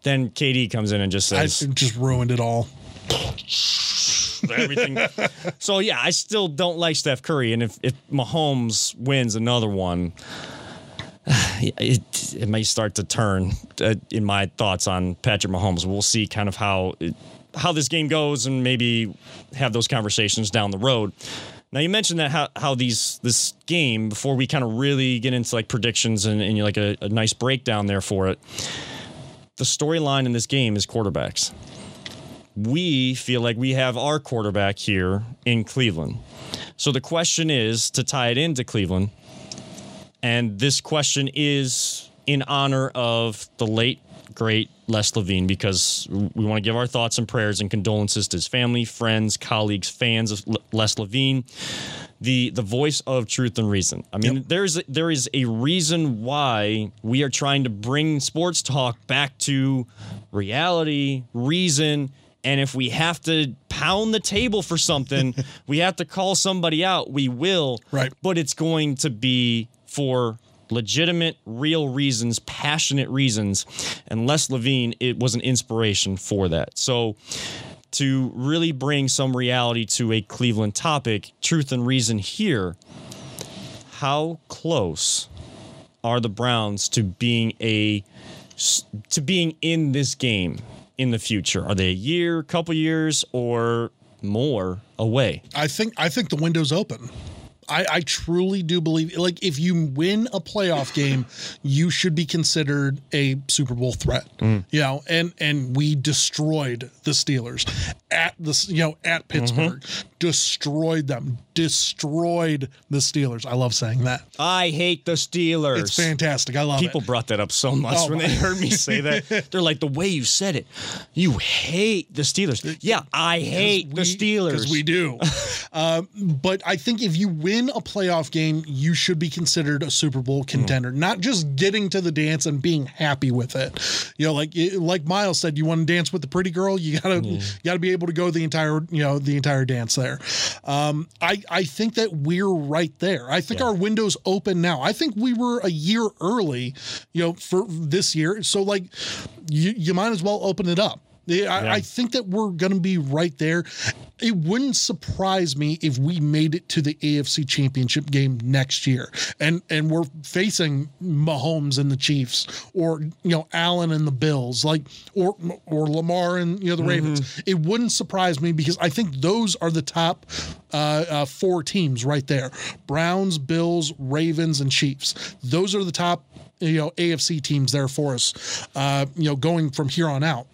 then KD comes in and just I says, just ruined it all. Everything. so yeah, I still don't like Steph Curry, and if if Mahomes wins another one, it it may start to turn uh, in my thoughts on Patrick Mahomes. We'll see kind of how it, how this game goes, and maybe have those conversations down the road. Now you mentioned that how, how these this game before we kind of really get into like predictions and, and like a, a nice breakdown there for it. The storyline in this game is quarterbacks we feel like we have our quarterback here in Cleveland. So the question is to tie it into Cleveland, and this question is in honor of the late, great Les Levine, because we want to give our thoughts and prayers and condolences to his family, friends, colleagues, fans of Les Levine. The, the voice of truth and reason. I mean, there's there is a reason why we are trying to bring sports talk back to reality, reason, and if we have to pound the table for something, we have to call somebody out, we will. Right. But it's going to be for legitimate, real reasons, passionate reasons. And Les Levine, it was an inspiration for that. So to really bring some reality to a Cleveland topic, truth and reason here, how close are the Browns to being a to being in this game in the future? Are they a year, couple years, or more away? I think I think the window's open. I, I truly do believe like if you win a playoff game, you should be considered a Super Bowl threat. Mm. You know, and and we destroyed the Steelers at the you know at mm-hmm. Pittsburgh, destroyed them, destroyed the Steelers. I love saying that. I hate the Steelers. It's fantastic. I love People it. brought that up so much Oh when my- they heard me say that. They're like, the way you said it, you hate the Steelers. Yeah, I hate the Steelers. because we do. um, but I think if you win a playoff game, you should be considered a Super Bowl contender, not just getting to the dance and being happy with it. You know, like like Myles said, you want to dance with the pretty girl, you gotta you gotta be able to go the entire you know the entire dance there. There. Um, I I think that we're right there. I think our window's open now. I think we were a year early, you know, for this year. So like, you you might as well open it up. Yeah, I, I think that we're going to be right there. It wouldn't surprise me if we made it to the AFC Championship game next year, and and we're facing Mahomes and the Chiefs, or you know Allen and the Bills, like or or Lamar and you know the Ravens. It wouldn't surprise me because I think those are the top uh, uh, four teams right there: Browns, Bills, Ravens, and Chiefs. Those are the top you know AFC teams there for us. Uh, you know going from here on out.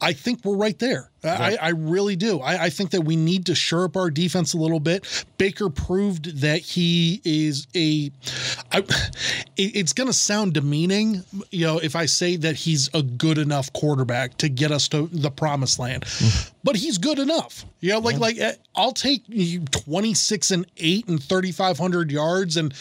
I think we're right there. I, I really do. I, I think that we need to shore up our defense a little bit. Baker proved that he is a. I, it, it's going to sound demeaning, you know, if I say that he's a good enough quarterback to get us to the promised land, but he's good enough. You know, like like uh, I'll take twenty six and eight and thirty five hundred yards and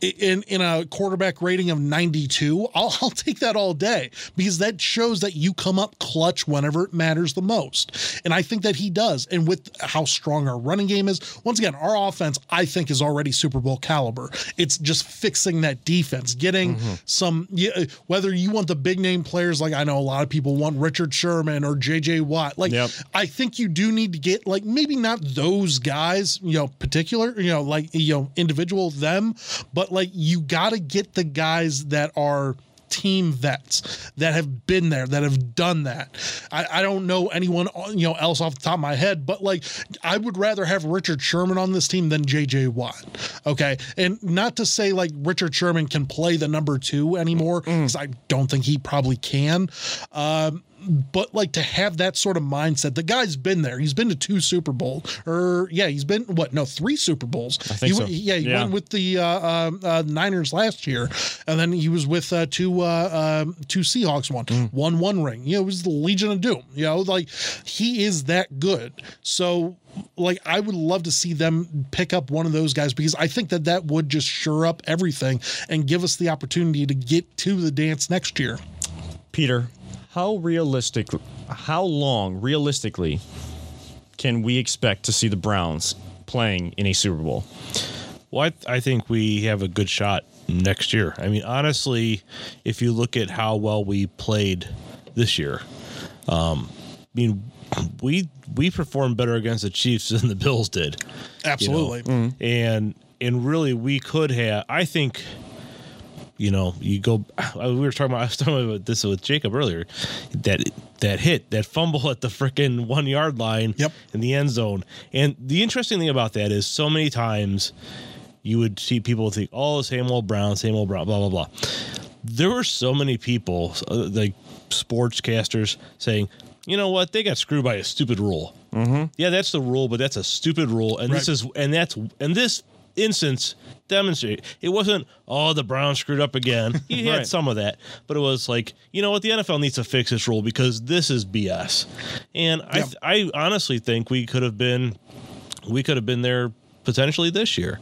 in in a quarterback rating of ninety two. I'll I'll take that all day because that shows that you come up clutch whenever it matters the most. And I think that he does. And with how strong our running game is, once again, our offense, I think, is already Super Bowl caliber. It's just fixing that defense, getting mm-hmm. some, uh, whether you want the big name players, like I know a lot of people want Richard Sherman or JJ Watt. Like, Yep. I think you do need to get, like, maybe not those guys, you know, particular, you know, like, you know, individual them, but like, you got to get the guys that are team vets that have been there, that have done that. I, I don't know anyone you know else off the top of my head, but like I would rather have Richard Sherman on this team than JJ Watt. Okay. And not to say like Richard Sherman can play the number two anymore, because I don't think he probably can. Um but like to have that sort of mindset, the guy's been there. He's been to two Super Bowls, or yeah, he's been what? No, three Super Bowls. I think he, so. Yeah, he Yeah. went with the uh, uh, uh, Niners last year, and then he was with uh, two uh, um, two Seahawks one, Mm. won one ring. You know, it was the Legion of Doom. You know, like he is that good. So. Like I would love to see them pick up one of those guys because I think that that would just shore up everything and give us the opportunity to get to the dance next year. Peter, how realistic, how long realistically can we expect to see the Browns playing in a Super Bowl? Well, I, I think we have a good shot next year. I mean, honestly, if you look at how well we played this year, um, I mean, we we performed better against the Chiefs than the Bills did. you know? Absolutely. and and really we could have. I think. You know, you go. We were talking about. I was talking about this with Jacob earlier. That that hit, that fumble at the freaking one yard line Yep. in the end zone. And the interesting thing about that is, so many times you would see people think, "Oh, same old Brown, same old Brown," blah blah blah. There were so many people, uh, like sportscasters, saying, "You know what? They got screwed by a stupid rule." Mm-hmm. Yeah, that's the rule, but that's a stupid rule, and this is and that's and this instance demonstrate it wasn't oh the Browns screwed up again. He had Right. some of that, but it was like you know what the NFL needs to fix this rule because this is BS. And I Yeah. I honestly think we could have been we could have been there potentially this year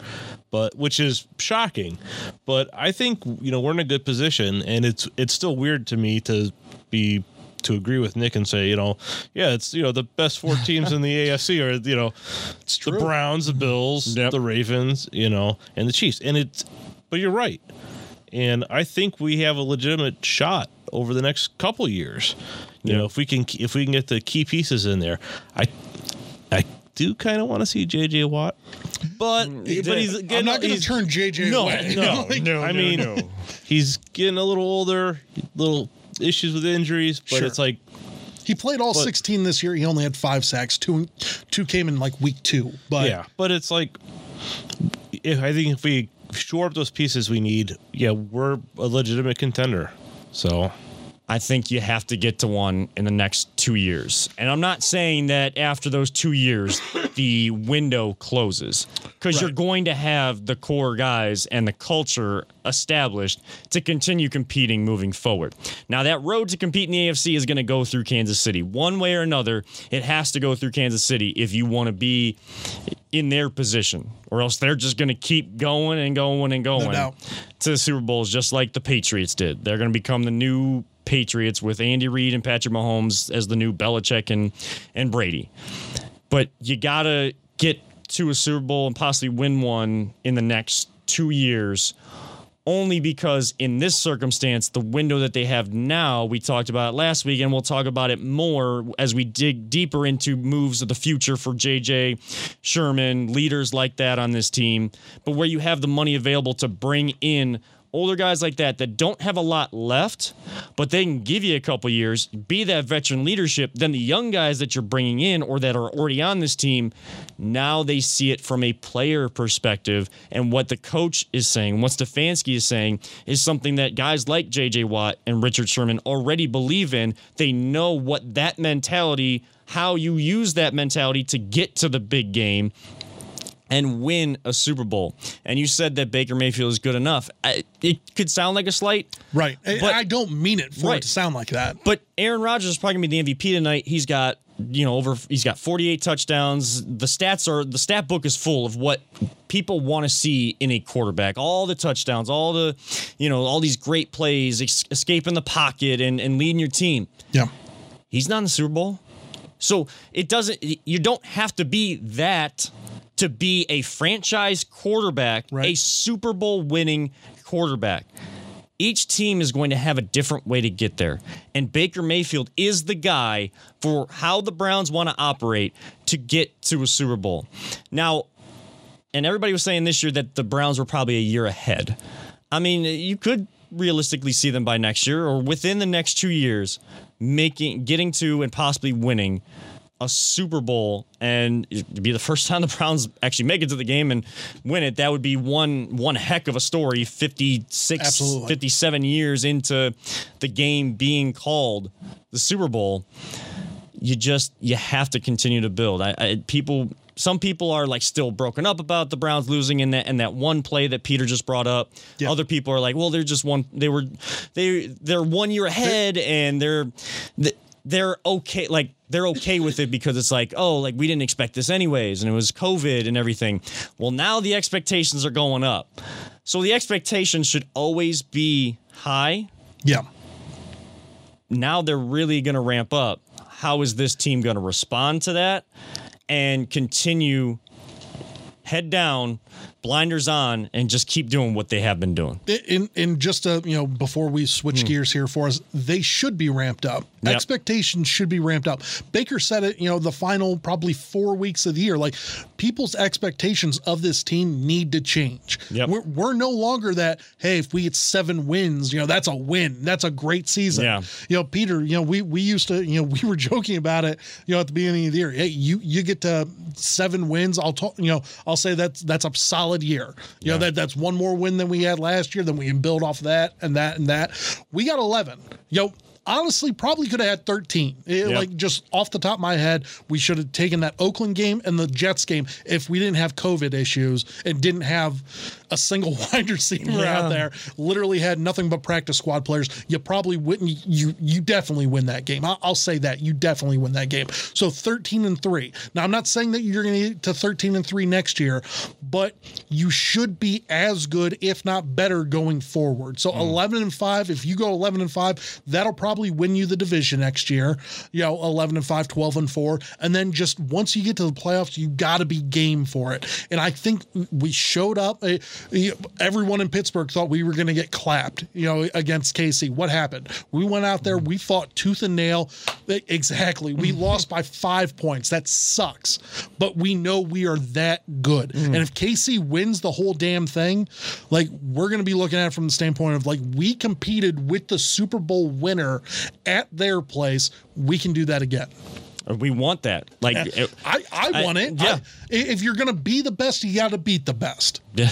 but which is shocking but i think you know we're in a good position and it's it's still weird to me to be to agree with nick and say you know yeah it's you know the best four teams in the afc are you know it's the browns the bills Yep. the ravens you know and the chiefs and it's but you're right and I think we have a legitimate shot over the next couple years. You know, if we can if we can get the key pieces in there, I I do kind of want to see JJ Watt, but mm, but he's I'm not going to turn JJ no away. no no, I mean no. he's getting a little older, little issues with injuries, but Sure. it's like He played all 16 this year. He only had five sacks. Two, two came in like week two. But yeah, but it's like if I think if we shore up those pieces we need, yeah, we're a legitimate contender. So I think you have to get to one in the next two years. And I'm not saying that after those two years, the window closes because you're going to have the core guys and the culture established to continue competing moving forward. Now, that road to compete in the AFC is going to go through Kansas City. One way or another, it has to go through Kansas City if you want to be in their position, or else they're just going to keep going and going and going doubt. to the Super Bowls, just like the Patriots did. They're going to become the new Patriots with Andy Reid and Patrick Mahomes as the new Belichick and, and Brady. but you gotta get to a Super Bowl and possibly win one in the next two years. Only because in this circumstance, the window that they have now, we talked about it last week, and we'll talk about it more as we dig deeper into moves of the future for JJ Sherman, leaders like that on this team. But where you have the money available to bring in older guys like that that don't have a lot left, but they can give you a couple years, be that veteran leadership. Then the young guys that you're bringing in or that are already on this team, now they see it from a player perspective. And what the coach is saying, what Stefanski is saying, is something that guys like JJ Watt and Richard Sherman already believe in. They know what that mentality how you use that mentality to get to the big game and win a Super Bowl. And you said that Baker Mayfield is good enough. I, it could sound like a slight, Right. But- I don't mean it for Right. it to sound like that. but Aaron Rodgers is probably gonna be the MVP tonight. He's got you know over he's got 48 touchdowns. The stats are the stat book is full of what people want to see in a quarterback. All the touchdowns, all the you know all these great plays, es- escaping the pocket and and leading your team. Yeah. He's not in the Super Bowl. So it doesn't you don't have to be that to be a franchise quarterback, Right. a Super Bowl winning quarterback. Each team is going to have a different way to get there. And Baker Mayfield is the guy for how the Browns want to operate to get to a Super Bowl. Now, and everybody was saying this year that the Browns were probably a year ahead. I mean, you could realistically see them by next year or within the next two years making getting to and possibly winning a Super Bowl and it'd be the first time the Browns actually make it to the game and win it. That would be one one heck of a story 56 Absolutely. 57 years into the game being called the Super Bowl you just you have to continue to build. I, I people some people are like still broken up about the Browns losing in that and that one play that Peter just brought up. Yeah. Other people are like, well, they're just one they were they they're one year ahead and they're they're okay like they're okay with it because it's like, oh, like we didn't expect this anyways and it was COVID and everything. Well, now the expectations are going up. So the expectations should always be high Yeah. now they're really going to ramp up. How is this team going to respond to that and continue head down, blinders on, and just keep doing what they have been doing? in in just a you know before we switch gears here for us they should be ramped up Hmm. Yep. expectations should be ramped up. Baker said it you know the final probably four weeks of the year. Like people's expectations of this team need to change. Yep. we're, we're no longer that hey if we get seven wins you know that's a win. That's a great season. Yeah. you know peter you know we we used to you know we were joking about it you know at the beginning of the year. Hey you you get to seven wins. I'll talk you know i'll say that's that's a solid year. You know that that's one more win than we had last year then we can build off that and that and that. We got 11 yo honestly probably could have had 13 It- Yeah. like just off the top of my head we should have taken that oakland game and the jets game if we didn't have covid issues and didn't have a single wide receiver Yeah. out there literally had nothing but practice squad players you probably wouldn't you you definitely win that game. I'll, I'll say that you definitely win that game. So 13 and 3 now i'm not saying that you're going to get to 13 and 3 next year but you should be as good if not better going forward. So hmm. 11 and 5 if you go 11 and 5 that'll probably win you the division next year you know 11 and 5 12 and 4 and then just once you get to the playoffs you got to be game for it. And i think we showed up you know, everyone in pittsburgh thought we were going to get clapped you know against KC. what happened? We went out there we fought tooth and nail. Exactly. We mm-hmm. lost by 5 points. That sucks. But we know we are that good. Mm. And if KC wins the whole damn thing like we're going to be looking at it from the standpoint of like we competed with the Super Bowl winner at their place. We can do that again We want that. Like, it- I, I I- want it. yeah. I- if you're going to be the best, you got to beat the best. yeah.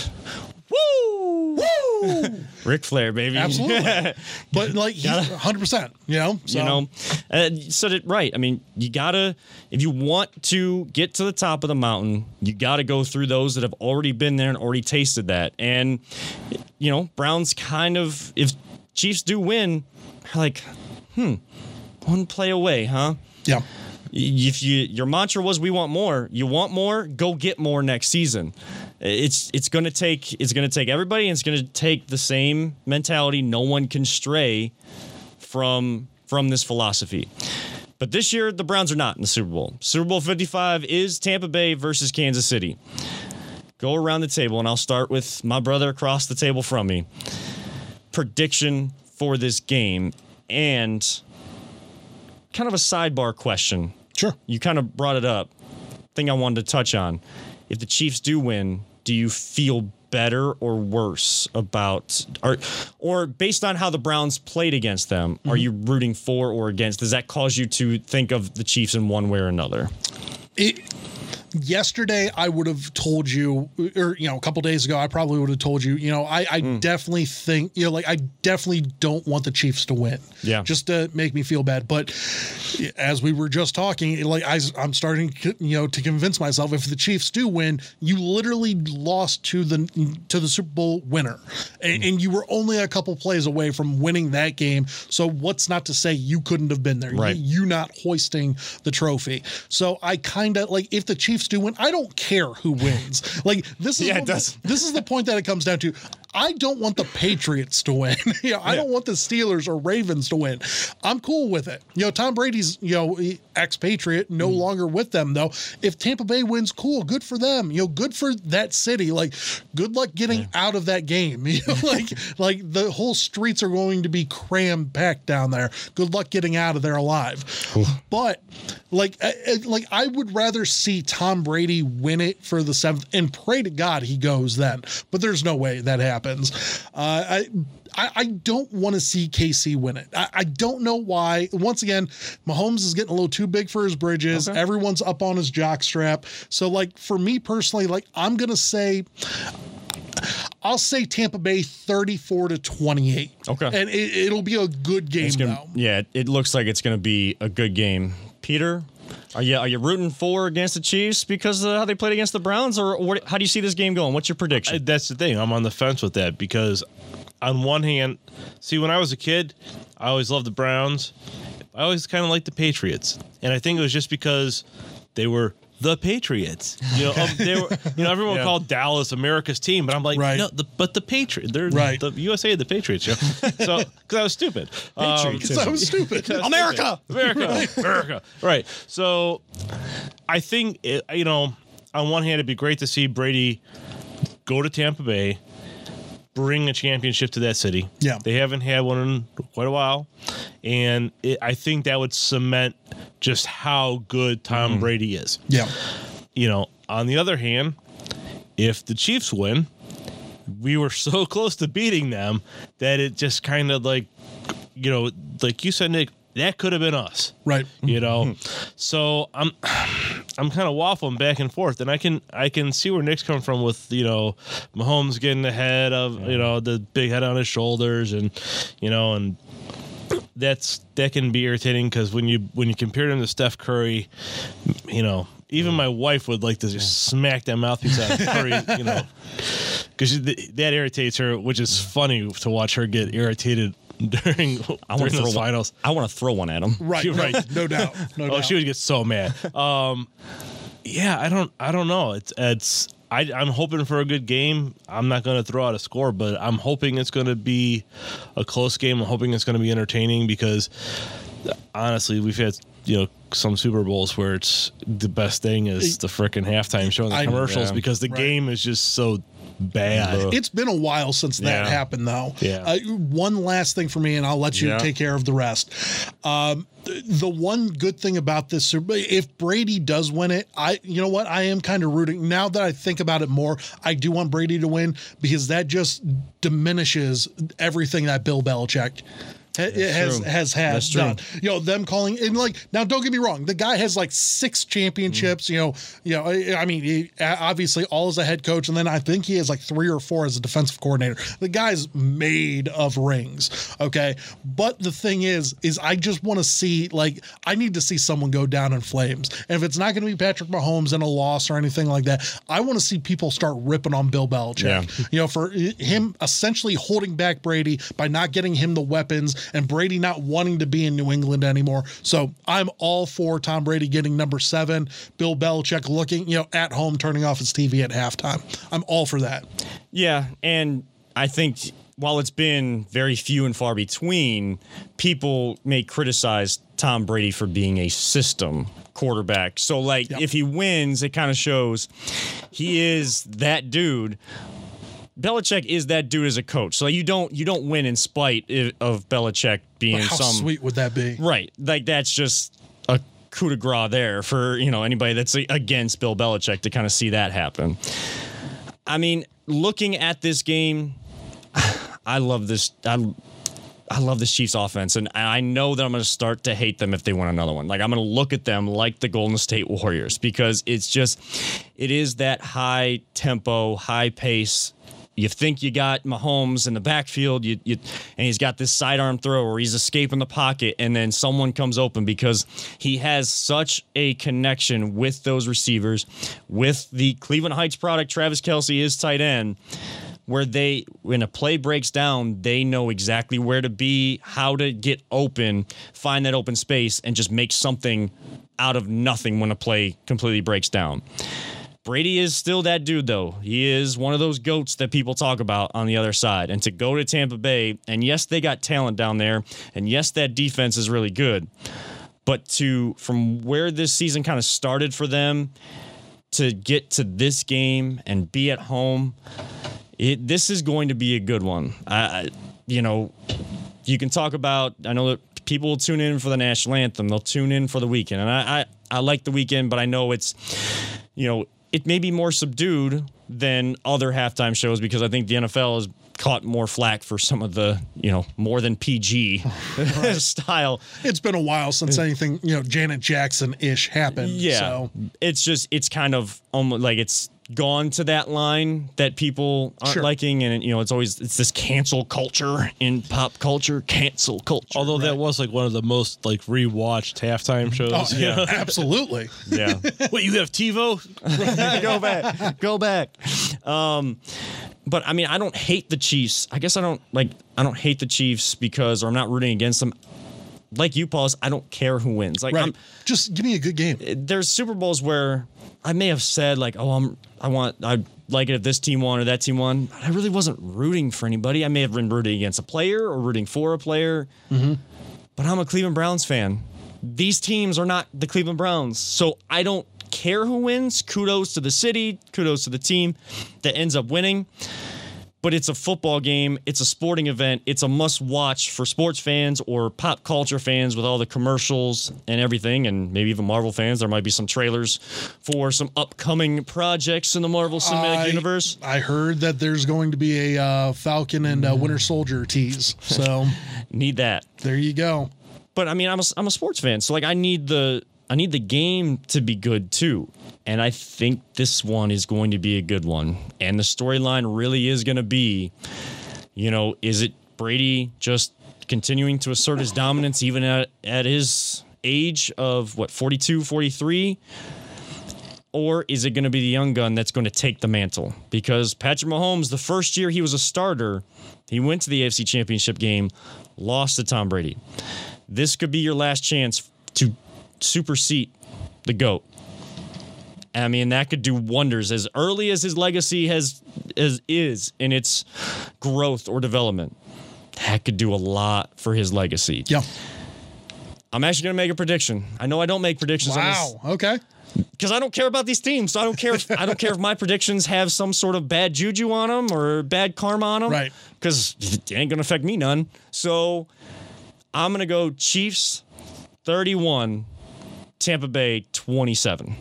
Woo! Woo! Ric Flair, baby. Absolutely. but like, 100%, you know? So, you know uh, you said it right i mean you gotta if you want to get to the top of the mountain you gotta go through those that have already been there and already tasted that and you know browns kind of if chiefs do win like hmm one play away huh yeah. If you your mantra was we want more you want more go get more next season it's it's going to take it's going to take everybody and it's going to take the same mentality no one can stray from from this philosophy But this year, the Browns are not in the Super Bowl. Super Bowl 55 is Tampa Bay versus Kansas City. Go around the table, and I'll start with my brother across the table from me. Prediction for this game and kind of a sidebar question. Sure. You kind of brought it up. Thing I wanted to touch on. If the Chiefs do win, do you feel better or worse about or or based on how the Browns played against them, are mm-hmm. you rooting for or against? Does that cause you to think of the Chiefs in one way or another? It, yesterday I would have told you, or you know, a couple days ago, I probably would have told you, you know, I, I Hmm. definitely think, you know, like I definitely don't want the Chiefs to win. Yeah. Just to make me feel bad. But as we were just talking, like I, I'm starting, you know, to convince myself if the Chiefs do win, you literally lost to the to the Super Bowl winner, and, Hmm. and you were only a couple plays away from winning that game. So what's not to say you couldn't have been there? Right. You, you not hoisting the trophy. So I kind of like if the Chiefs do win, I don't care who wins. Like this is Yeah, this is the point that it comes down to. I don't want the Patriots to win. you know, I don't want the Steelers or Ravens to win. I'm cool with it. You know, Tom Brady's, you know, expatriate, no Mm. longer with them though. If Tampa Bay wins, cool, good for them. You know, good for that city. Like, good luck getting out of that game. You know, like, like the whole streets are going to be cram packed down there. Good luck getting out of there alive. But like, like I would rather see Tom Brady win it for the seventh and pray to God he goes then. But there's no way that happens. Uh, I. I, I don't want to see KC win it. I, I don't know why. Once again, Mahomes is getting a little too big for his bridges. Everyone's up on his jockstrap. So, like for me personally, like I'm gonna say, I'll say Tampa Bay 34 to 28. Okay. and it, it'll be a good game gonna, though. yeah, it looks like it's going to be a good game. Peter, are you are you rooting for against the Chiefs because of how they played against the Browns, or what, how do you see this game going? What's your prediction? I- that's the thing. I'm on the fence with that because, on one hand, see, when I was a kid, I always loved the Browns. I always kind of liked the Patriots, and I think it was just because they were the Patriots. You know, um, they were. You know, everyone Yeah. called Dallas America's team, but I'm like, Right. no, the, but the Patriots, they're Right. the USA, the Patriots. You know? so because I was stupid. Um, Patriots. Because I was stupid. America! America, America. Right. So I think, it, you know, on one hand, it'd be great to see Brady go to Tampa Bay, bring a championship to that city. Yeah. They haven't had one in quite a while. And it, I think that would cement just how good Tom mm-hmm. Brady is. yeah. You know, on the other hand, if the Chiefs win, we were so close to beating them that it just kind of like, you know, like you said, Nick, that could have been us Right. you know mm-hmm. so i'm i'm kind of waffling back and forth and i can i can see where nick's coming from with you know mahomes getting ahead of you know the big head on his shoulders and you know and that's that can be irritating because when you when you compare him to steph curry you know even mm. my wife would like to just smack that mouthpiece out of curry you know because that irritates her which is funny to watch her get irritated during, I during want to throw those one. finals I want to throw one at him. Right. Right. No doubt. No Oh, doubt. she would get so mad. Um, yeah, I don't, I don't know. It's, it's. I, I'm hoping for a good game. I'm not going to throw out a score, but I'm hoping it's going to be a close game. I'm hoping it's going to be entertaining because honestly, we've had you know some Super Bowls where it's the best thing is the freaking halftime show and the I- commercials yeah. because the Right. game is just so bad. It's been a while since that Yeah. happened, though. Yeah. Uh, one last thing for me, and I'll let you Yeah. take care of the rest. Um, the one good thing about this, if Brady does win it, I, you know what, I am kind of rooting. Now that I think about it more, I do want Brady to win because that just diminishes everything that Bill Belichick. Ha- Has true. has had That's true. done, you know, them calling and like now. Don't get me wrong, the guy has like six championships. You know, you know. I I mean, he, obviously all as a head coach, and then I think he has like three or four as a defensive coordinator. The guy's made of rings. Okay, but the thing is, is I just want to see like I need to see someone go down in flames, and if it's not going to be Patrick Mahomes in a loss or anything like that, I want to see people start ripping on Bill Belichick. Yeah. You know, for him essentially holding back Brady by not getting him the weapons and Brady not wanting to be in New England anymore. So I'm all for Tom Brady getting number seven, Bill Belichick looking, you know, at home turning off his TV at halftime. I'm all for that. Yeah, and I think while it's been very few and far between, people may criticize Tom Brady for being a system quarterback. So, like, Yep. if he wins, it kind of shows he is that dude. Belichick is that dude as a coach. So you don't you don't win in spite of Belichick being How some sweet would that be? Right. Like that's just a coup de grace there for, you know, anybody that's against Bill Belichick to kind of see that happen. I mean, looking at this game, I love this I I love this Chiefs offense, and I know that I'm going to start to hate them if they win another one. Like I'm going to look at them like the Golden State Warriors because it's just, it is that high tempo, high pace. You think you got Mahomes in the backfield, you, you, and he's got this sidearm throw where he's escaping the pocket, and then someone comes open because he has such a connection with those receivers, with the Cleveland Heights product. Travis Kelce is tight end where they when a play breaks down they know exactly where to be how to get open find that open space and just make something out of nothing when a play completely breaks down Brady is still that dude though. He is one of those goats that people talk about on the other side. And to go to Tampa Bay, and yes, they got talent down there, and yes, that defense is really good. But to from where this season kind of started for them to get to this game and be at home, it, this is going to be a good one. I, you know, you can talk about. I know that people will tune in for the national anthem. They'll tune in for the Weeknd, and I, I, I like the Weeknd, but I know it's, you know, it may be more subdued than other halftime shows because I think the NFL has caught more flack for some of the, you know, more than PG style. It's been a while since anything, you know, Janet Jackson ish happened. Yeah. So It's just it's kind of almost like it's gone to that line that people aren't Sure. liking and you know it's always it's this cancel culture in pop culture cancel culture Although that was like one of the most like rewatched halftime shows. oh, yeah, absolutely. yeah Wait, you have TiVo? go back go back um but i mean i don't hate the chiefs i guess i don't like i don't hate the chiefs because or i'm not rooting against them like you paul's i don't care who wins like Right. I'm, Just give me a good game. there's Super Bowls where I may have said like, "Oh, I'm I want I like it if this team won or that team won." But I really wasn't rooting for anybody. I may have been rooting against a player or rooting for a player. Mm-hmm. But I'm a Cleveland Browns fan. These teams are not the Cleveland Browns, so I don't care who wins. Kudos to the city. Kudos to the team that ends up winning. But it's a football game. It's a sporting event. It's a must watch for sports fans or pop culture fans with all the commercials and everything, and maybe even Marvel fans. There might be some trailers for some upcoming projects in the Marvel Cinematic I- Universe. I heard that there's going to be a uh, Falcon and uh, Winter Soldier tease. So Need that. there you go. But I mean, I'm a, I'm a sports fan, so like I need the I need the game to be good too. And I think this one is going to be a good one. And the storyline really is going to be, you know, is it Brady just continuing to assert his dominance even at, at his age of what 42, 43? Or is it going to be the young gun that's going to take the mantle? Because Patrick Mahomes, the first year he was a starter, he went to the AFC Championship game, lost to Tom Brady. This could be your last chance to supersede the GOAT. I mean, that could do wonders as early as his legacy has is, is in its growth or development. That could do a lot for his legacy. Yeah. I'm actually going to make a prediction. I know I don't make predictions Wow. Okay. because I don't care about these teams. So I don't care. If, I don't care if my predictions have some sort of bad juju on them or bad karma on them. Right. Because it ain't gonna affect me none. So I'm gonna go Chiefs 31, Tampa Bay 27.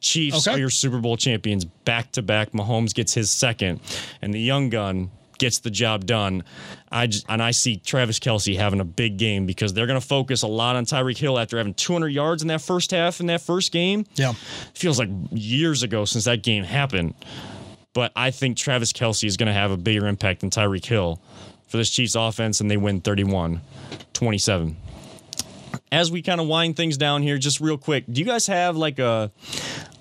Chiefs Okay. are your Super Bowl champions back to back. Mahomes gets his second, and the young gun gets the job done. I just, and I see Travis Kelce having a big game because they're going to focus a lot on Tyreek Hill after having 200 yards in that first half in that first game Yeah. feels like years ago since that game happened. But I think Travis Kelce is going to have a bigger impact than Tyreek Hill for this Chiefs offense, and they win 31 27. As we kind of wind things down here, just real quick, do you guys have like a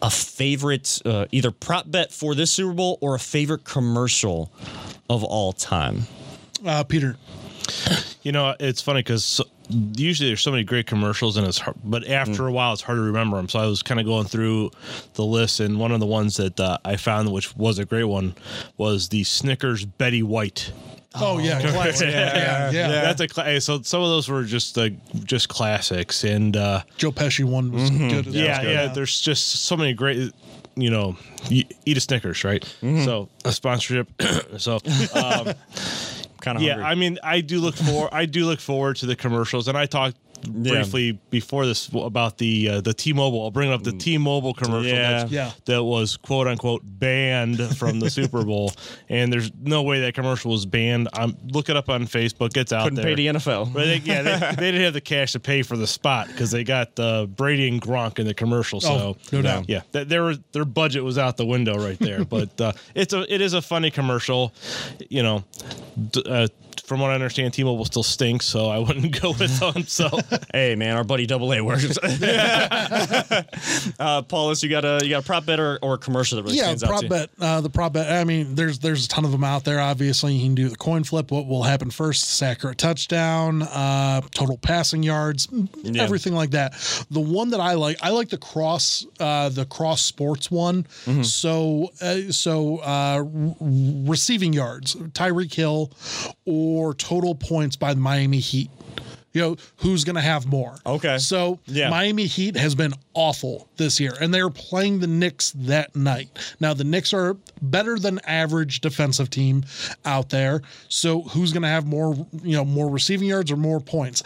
a favorite uh, either prop bet for this Super Bowl or a favorite commercial of all time? Uh, Peter. You know, it's funny because so, usually there's so many great commercials, and it's hard, but after a while, it's hard to remember them. So I was kind of going through the list, and one of the ones that uh, I found, which was a great one, was the Snickers Betty White Oh, yeah, classic. yeah, yeah. That's a cla- so some of those were just uh, just classics, and uh, Joe Pesci one was good. As yeah, well. yeah, There's just so many great, you know, y- eat a Snickers, right? So a sponsorship. so um, Kind of yeah, I mean, I do look for I do look forward to the commercials, and I talked briefly before this about the uh, the T-Mobile. I'll bring up the T-Mobile commercial Yeah. that's- Yeah. that was quote unquote banned from the Super Bowl, and there's no way that commercial was banned. I'm look it up on Facebook. It's out couldn't there. pay the NFL. But they, yeah, they, they didn't have the cash to pay for the spot because they got uh, Brady and Gronk in the commercial. So Oh, no doubt. yeah, th- their their budget was out the window right there. but uh, it's a it is a funny commercial. You know, d- uh, from what I understand, T-Mobile still stinks, so I wouldn't go with them. So Hey man, our buddy Double A works. uh, Paulus, you got a you got a prop bet or, or a commercial that really yeah, stands out prop to you? bet. Uh, the prop bet. I mean, there's there's a ton of them out there. Obviously, you can do the coin flip. What will happen first? Sack or a touchdown? Uh, total passing yards? Yeah. Everything like that. The one that I like, I like the cross uh, the cross sports one. Mm-hmm. So uh, so uh, r- receiving yards, Tyreek Hill, or total points by the Miami Heat. You know who's going to have more? Okay. So Yeah. Miami Heat has been awful this year, and they're playing the Knicks that night. Now the Knicks are better than average defensive team out there. So who's going to have more, you know, more receiving yards or more points?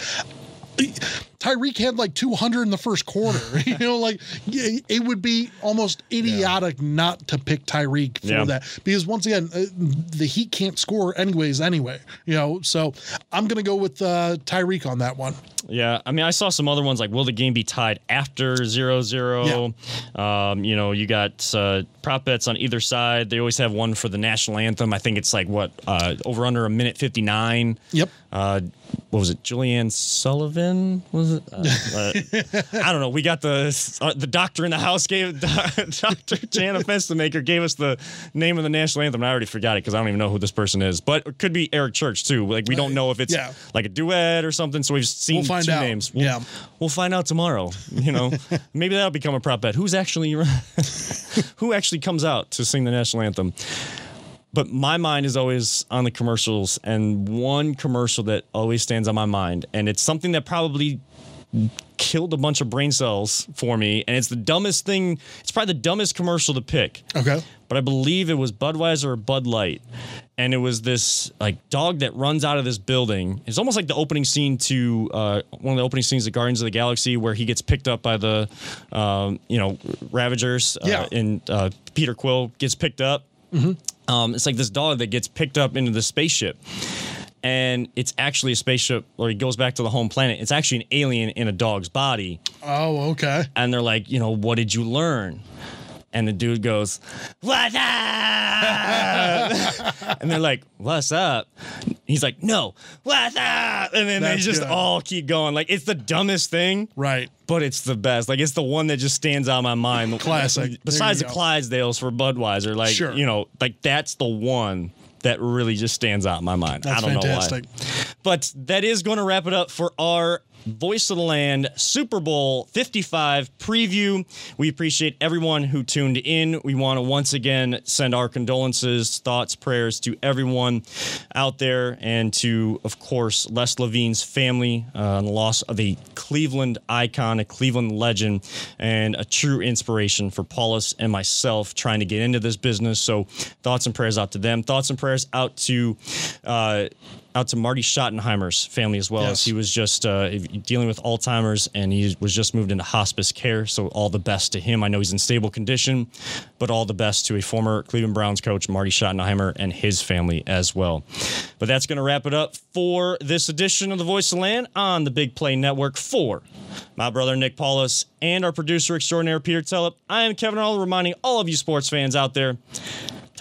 Tyreek had like 200 in the first quarter. you know, like it would be almost idiotic not to pick Tyreek for Yeah. that because once again, uh, the Heat can't score anyways. Anyway, you know, so I'm going to go with uh, Tyreek on that one. Yeah, I mean, I saw some other ones like will the game be tied after 0 0? Um, you know, you got uh, prop bets on either side. They always have one for the national anthem. I think it's like what uh, over under a minute 59. Yep. Uh, what was it? Julianne Sullivan was it? Uh, uh, I don't know. We got the uh, the doctor in the house gave Doctor Jana Fenstermaker gave us the name of the national anthem. And I already forgot it because I don't even know who this person is. But it could be Eric Church too. Like we don't know if it's Yeah. like a duet or something. So we've seen We'll find two out. names. We'll, Yeah. we'll find out tomorrow. You know, maybe that'll become a prop bet. Who's actually who actually comes out to sing the national anthem? But my mind is always on the commercials, and one commercial that always stands on my mind, and it's something that probably killed a bunch of brain cells for me, and it's the dumbest thing. It's probably the dumbest commercial to pick Okay. but I believe it was Budweiser or Bud Light. And it was this like dog that runs out of this building. It's almost like the opening scene to uh, one of the opening scenes of Guardians of the Galaxy, where he gets picked up by the, um, you know, Ravagers. Uh, Yeah. And uh, Peter Quill gets picked up. Um, it's like this dog that gets picked up into the spaceship. And it's actually a spaceship, or he goes back to the home planet. It's actually an alien in a dog's body Oh, okay. and they're like, you know, what did you learn? And the dude goes, What's up? and they're like, What's up? He's like, No, what's up? And then That's they just good. all keep going. Like, it's the dumbest thing, Right. but it's the best. Like, it's the one that just stands out in my mind. Classic. Besides the go. Clydesdales for Budweiser, like, Sure. you know, like that's the one that really just stands out in my mind. That's I don't fantastic. know why. But that is going to wrap it up for our Voice of the Land Super Bowl 55 preview. We appreciate everyone who tuned in. We want to once again send our condolences, thoughts, prayers to everyone out there and to, of course, Les Levine's family uh, on the loss of a Cleveland icon, a Cleveland legend, and a true inspiration for Paulus and myself trying to get into this business. So, thoughts and prayers out to them. Thoughts and prayers out to. Uh, out to Marty Schottenheimer's family as well, Yes. as he was just uh, dealing with Alzheimer's and he was just moved into hospice care. So, all the best to him. I know he's in stable condition, but all the best to a former Cleveland Browns coach, Marty Schottenheimer, and his family as well. But that's going to wrap it up for this edition of The Voice of Land on the Big Play Network for my brother Nick Paulus and our producer extraordinaire Peter Tellep. I am Kevin Arnold reminding all of you sports fans out there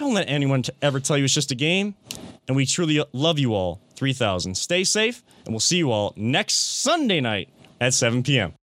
don't let anyone ever tell you it's just a game. And we truly love you all. 3000. Stay safe, and we'll see you all next Sunday night at 7 p.m.